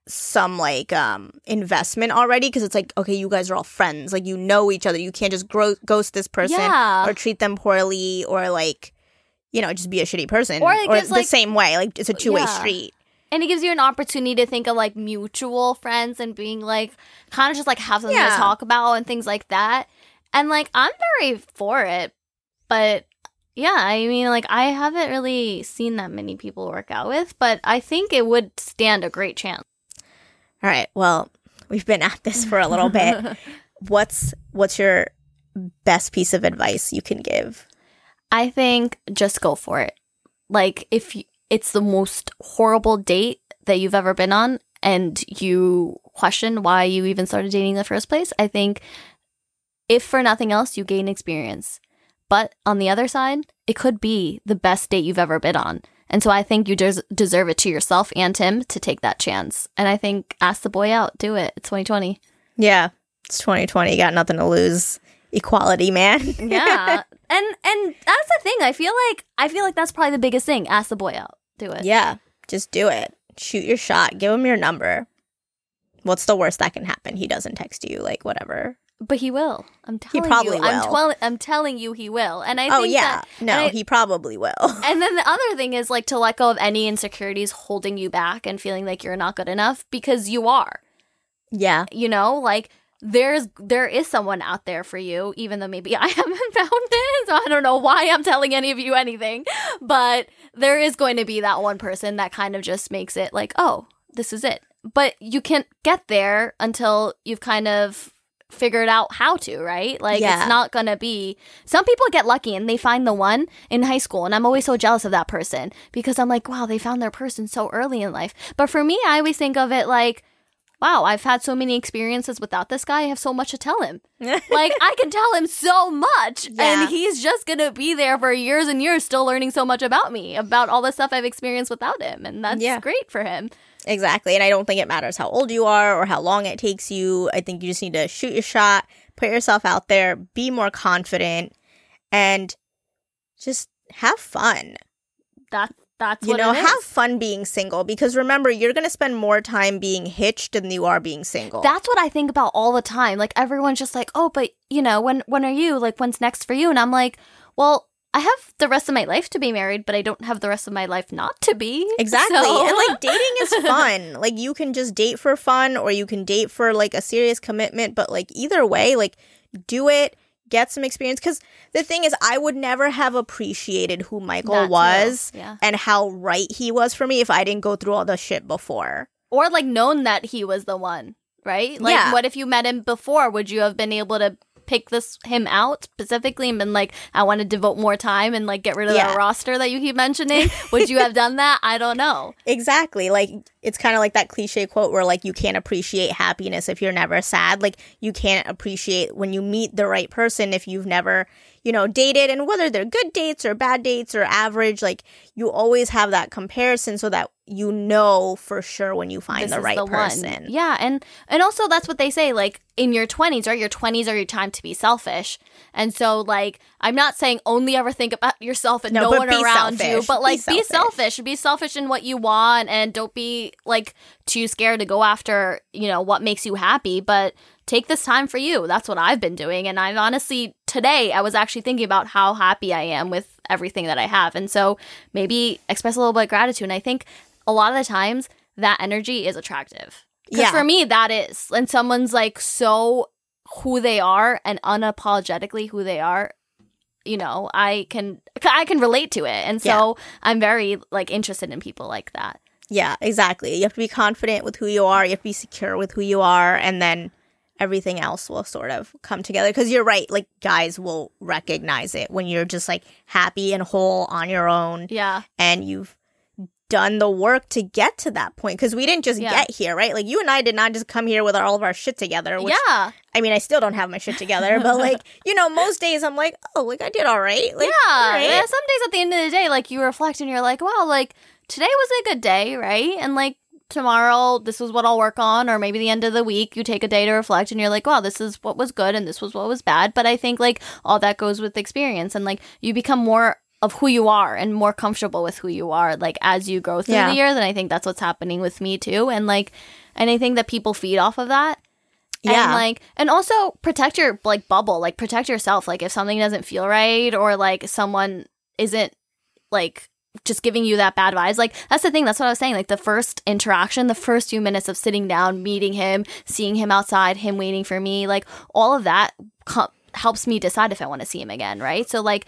some like um investment already cuz it's like okay, you guys are all friends. Like you know each other. You can't just gro- ghost this person Yeah. or treat them poorly or like you know, just be a shitty person Or it gives, the like- same way. Like it's a two-way Yeah. street. And it gives you an opportunity to think of like mutual friends and being like kind of just like have something Yeah. to talk about and things like that. And like I'm very for it, but yeah, I mean like I haven't really seen that many people work out with, but I think it would stand a great chance. All right. Well, we've been at this for a little bit. *laughs* What's what's your best piece of advice you can give? I think just go for it. Like if you, it's the most horrible date that you've ever been on and you question why you even started dating in the first place, I think if for nothing else you gain experience. But on the other side, it could be the best date you've ever been on. And so I think you des- deserve it to yourself and him to take that chance. And I think ask the boy out, do it. It's 2020. Yeah. It's 2020. You got nothing to lose. Equality, man. Yeah. *laughs* and and that's the thing. I feel like I feel like that's probably the biggest thing. Ask the boy out. Do it. yeah. Just do it. Shoot your shot. Give him your number. What's the worst that can happen? He doesn't text you, like whatever. But he will. I'm telling probably you. I'm, will. twel- I'm telling you he will. And I oh think yeah. that, no, I- he probably will. *laughs* And then the other thing is like to let go of any insecurities holding you back and feeling like you're not good enough because you are. yeah. You know, like there's there is someone out there for you, even though maybe *laughs* I haven't found it. So I don't know why I'm telling any of you anything. But there is going to be that one person that kind of just makes it like, oh, this is it. But you can't get there until you've kind of figured out how to, right? Like Yeah. it's not gonna be some people get lucky and they find the one in high school and I'm always so jealous of that person because I'm like, wow, they found their person so early in life. But for me, I always think of it like, wow, I've had so many experiences without this guy, I have so much to tell him. *laughs* like I can tell him so much Yeah. and he's just gonna be there for years and years still learning so much about me, about all the stuff I've experienced without him. And that's Yeah. great for him. Exactly. And I don't think it matters how old you are or how long it takes you. I think you just need to shoot your shot, put yourself out there, be more confident, and just have fun. That that's You know, have fun being single because remember, you're going to spend more time being hitched than you are being single. That's what I think about all the time. Like everyone's just like, "Oh, but you know, when when are you? Like when's next for you?" And I'm like, "Well, I have the rest of my life to be married, but I don't have the rest of my life not to be." *laughs* Exactly. So- And like *laughs* dating is fun. like you can just date for fun or you can date for like a serious commitment, but like either way, like do it, get some experience cuz the thing is I would never have appreciated who Michael was Yeah. and how right he was for me if I didn't go through all the shit before. or like known that he was the one, right? Like Yeah. what if you met him before? Would you have been able to pick this him out specifically and been like, I want to devote more time and like get rid of Yeah. that roster that you keep mentioning? Would you have done that? I don't know. *laughs* Exactly. Like it's kind of like that cliche quote where like you can't appreciate happiness if you're never sad. Like you can't appreciate when you meet the right person if you've never, you know, dated and whether they're good dates or bad dates or average, like you always have that comparison so that you know for sure when you find This the right the one. person. Yeah, and and also that's what they say. Like in your twenties, right? Your twenties are your time to be selfish. And so, like, I'm not saying only ever think about yourself and No, no, one be around you, but like be selfish. selfish. Be selfish in what you want, and don't be like too scared to go after you know what makes you happy. But take this time for you. That's what I've been doing, and I've honestly today I was actually thinking about how happy I am with everything that I have, and so maybe express a little bit of gratitude. And I think a lot of the times that energy is attractive. Because Yeah. for me, that is. And someone's like so who they are and unapologetically who they are, you know, I can I can relate to it. And so I'm very like interested in people like that. Yeah, exactly. You have to be confident with who you are, you have to be secure with who you are, and then everything else will sort of come together. Because you're right, like guys will recognize it when you're just like happy and whole on your own Yeah. and you've done the work to get to that point. Because we didn't just Yeah. get here, right? Like you and I did not just come here with all of our shit together. Which, yeah. I mean, I still don't have my shit together, *laughs* but like, you know, most days I'm like, oh, like I did all right. Like, yeah. all right. yeah. Some days at the end of the day, like you reflect and you're like, wow, like today was a good day, right? And like tomorrow, this is what I'll work on, or maybe the end of the week, you take a day to reflect and you're like, wow, this is what was good and this was what was bad. But I think like all that goes with experience and like you become more of who you are and more comfortable with who you are like as you grow through Yeah. the years and i think that's what's happening with me too and like and i think that people feed off of that Yeah. and like and also protect your like bubble like protect yourself like if something doesn't feel right or like someone isn't like just giving you that bad vibes like that's the thing that's what i was saying like the first interaction the first few minutes of sitting down meeting him seeing him outside him waiting for me like all of that co- helps me decide if i want to see him again right so like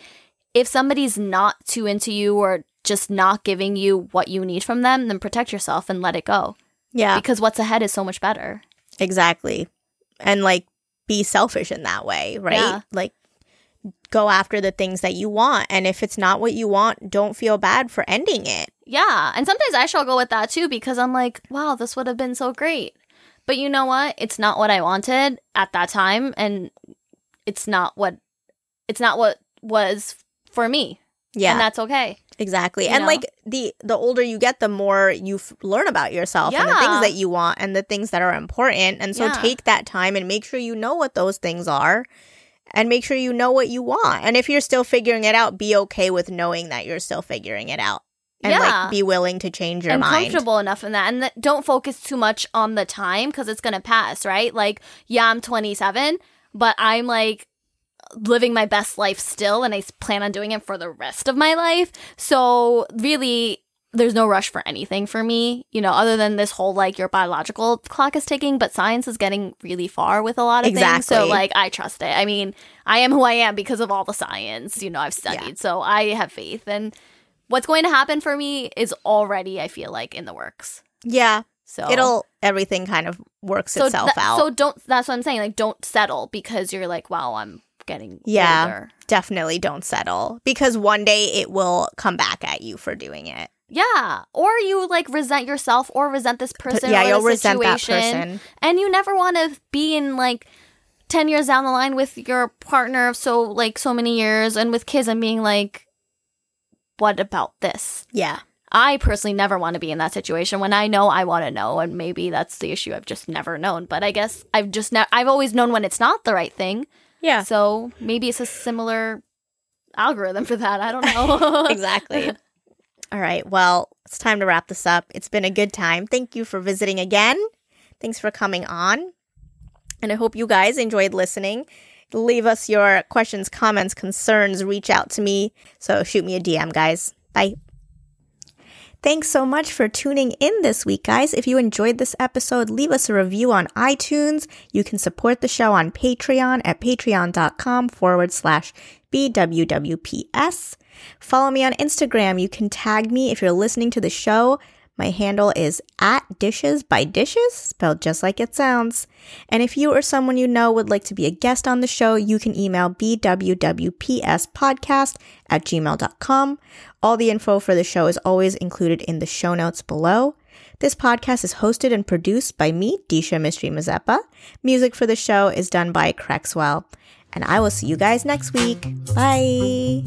if somebody's not too into you or just not giving you what you need from them then protect yourself and let it go yeah. because what's ahead is so much better Exactly. And like be selfish in that way, right? Yeah. Like go after the things that you want. And if it's not what you want, don't feel bad for ending it. Yeah. And sometimes I struggle with that too because I'm like, wow, this would have been so great. But you know what? It's not what I wanted at that time and it's not what it's not what was for me. Yeah. And that's okay. exactly. you And know? like the the older you get, the more you f- learn about yourself and the things that you want and the things that are important. And so Yeah. take that time and make sure you know what those things are and make sure you know what you want. And if you're still figuring it out, be okay with knowing that you're still figuring it out. And Yeah. like be willing to change your and mind. comfortable enough in that and that don't focus too much on the time because it's gonna pass right like yeah i'm 27 but i'm like living my best life still and I plan on doing it for the rest of my life so really there's no rush for anything for me you know other than this whole like your biological clock is ticking but science is getting really far with a lot of things so like i trust it i mean i am who i am because of all the science you know i've studied so i have faith and what's going to happen for me is already i feel like in the works yeah. so It'll everything kind of works so itself tha- out. so don't that's what i'm saying like don't settle because you're like wow i'm getting Yeah. older. Definitely don't settle because one day it will come back at you for doing it. Yeah or you like resent yourself or resent this person yeah, or you'll resent that situation, person. and you never want to be in like 10 years down the line with your partner of so like so many years and with kids and being like what about this Yeah. I personally never want to be in that situation. When I know, I want to know, and maybe that's the issue. I've just never known. But I guess I've just ne- I've always known when it's not the right thing. Yeah. So maybe it's a similar algorithm for that. I don't know. *laughs* exactly. *laughs* All right. Well, it's time to wrap this up. It's been a good time. Thank you for visiting again. Thanks for coming on. And I hope you guys enjoyed listening. Leave us your questions, comments, concerns. Reach out to me. So shoot me a DM, guys. Bye. Thanks so much for tuning in this week, guys. If you enjoyed this episode, leave us a review on iTunes. You can support the show on Patreon at patreon.com forward slash BWWPS. Follow me on Instagram. You can tag me if you're listening to the show. My handle is at dishes by dishes, spelled just like it sounds. And if you or someone you know would like to be a guest on the show, you can email bwwpspodcast at gmail.com. All the info for the show is always included in the show notes below. This podcast is hosted and produced by me, Disha Mistry Mazeppa. Music for the show is done by Crexwell. And I will see you guys next week. Bye.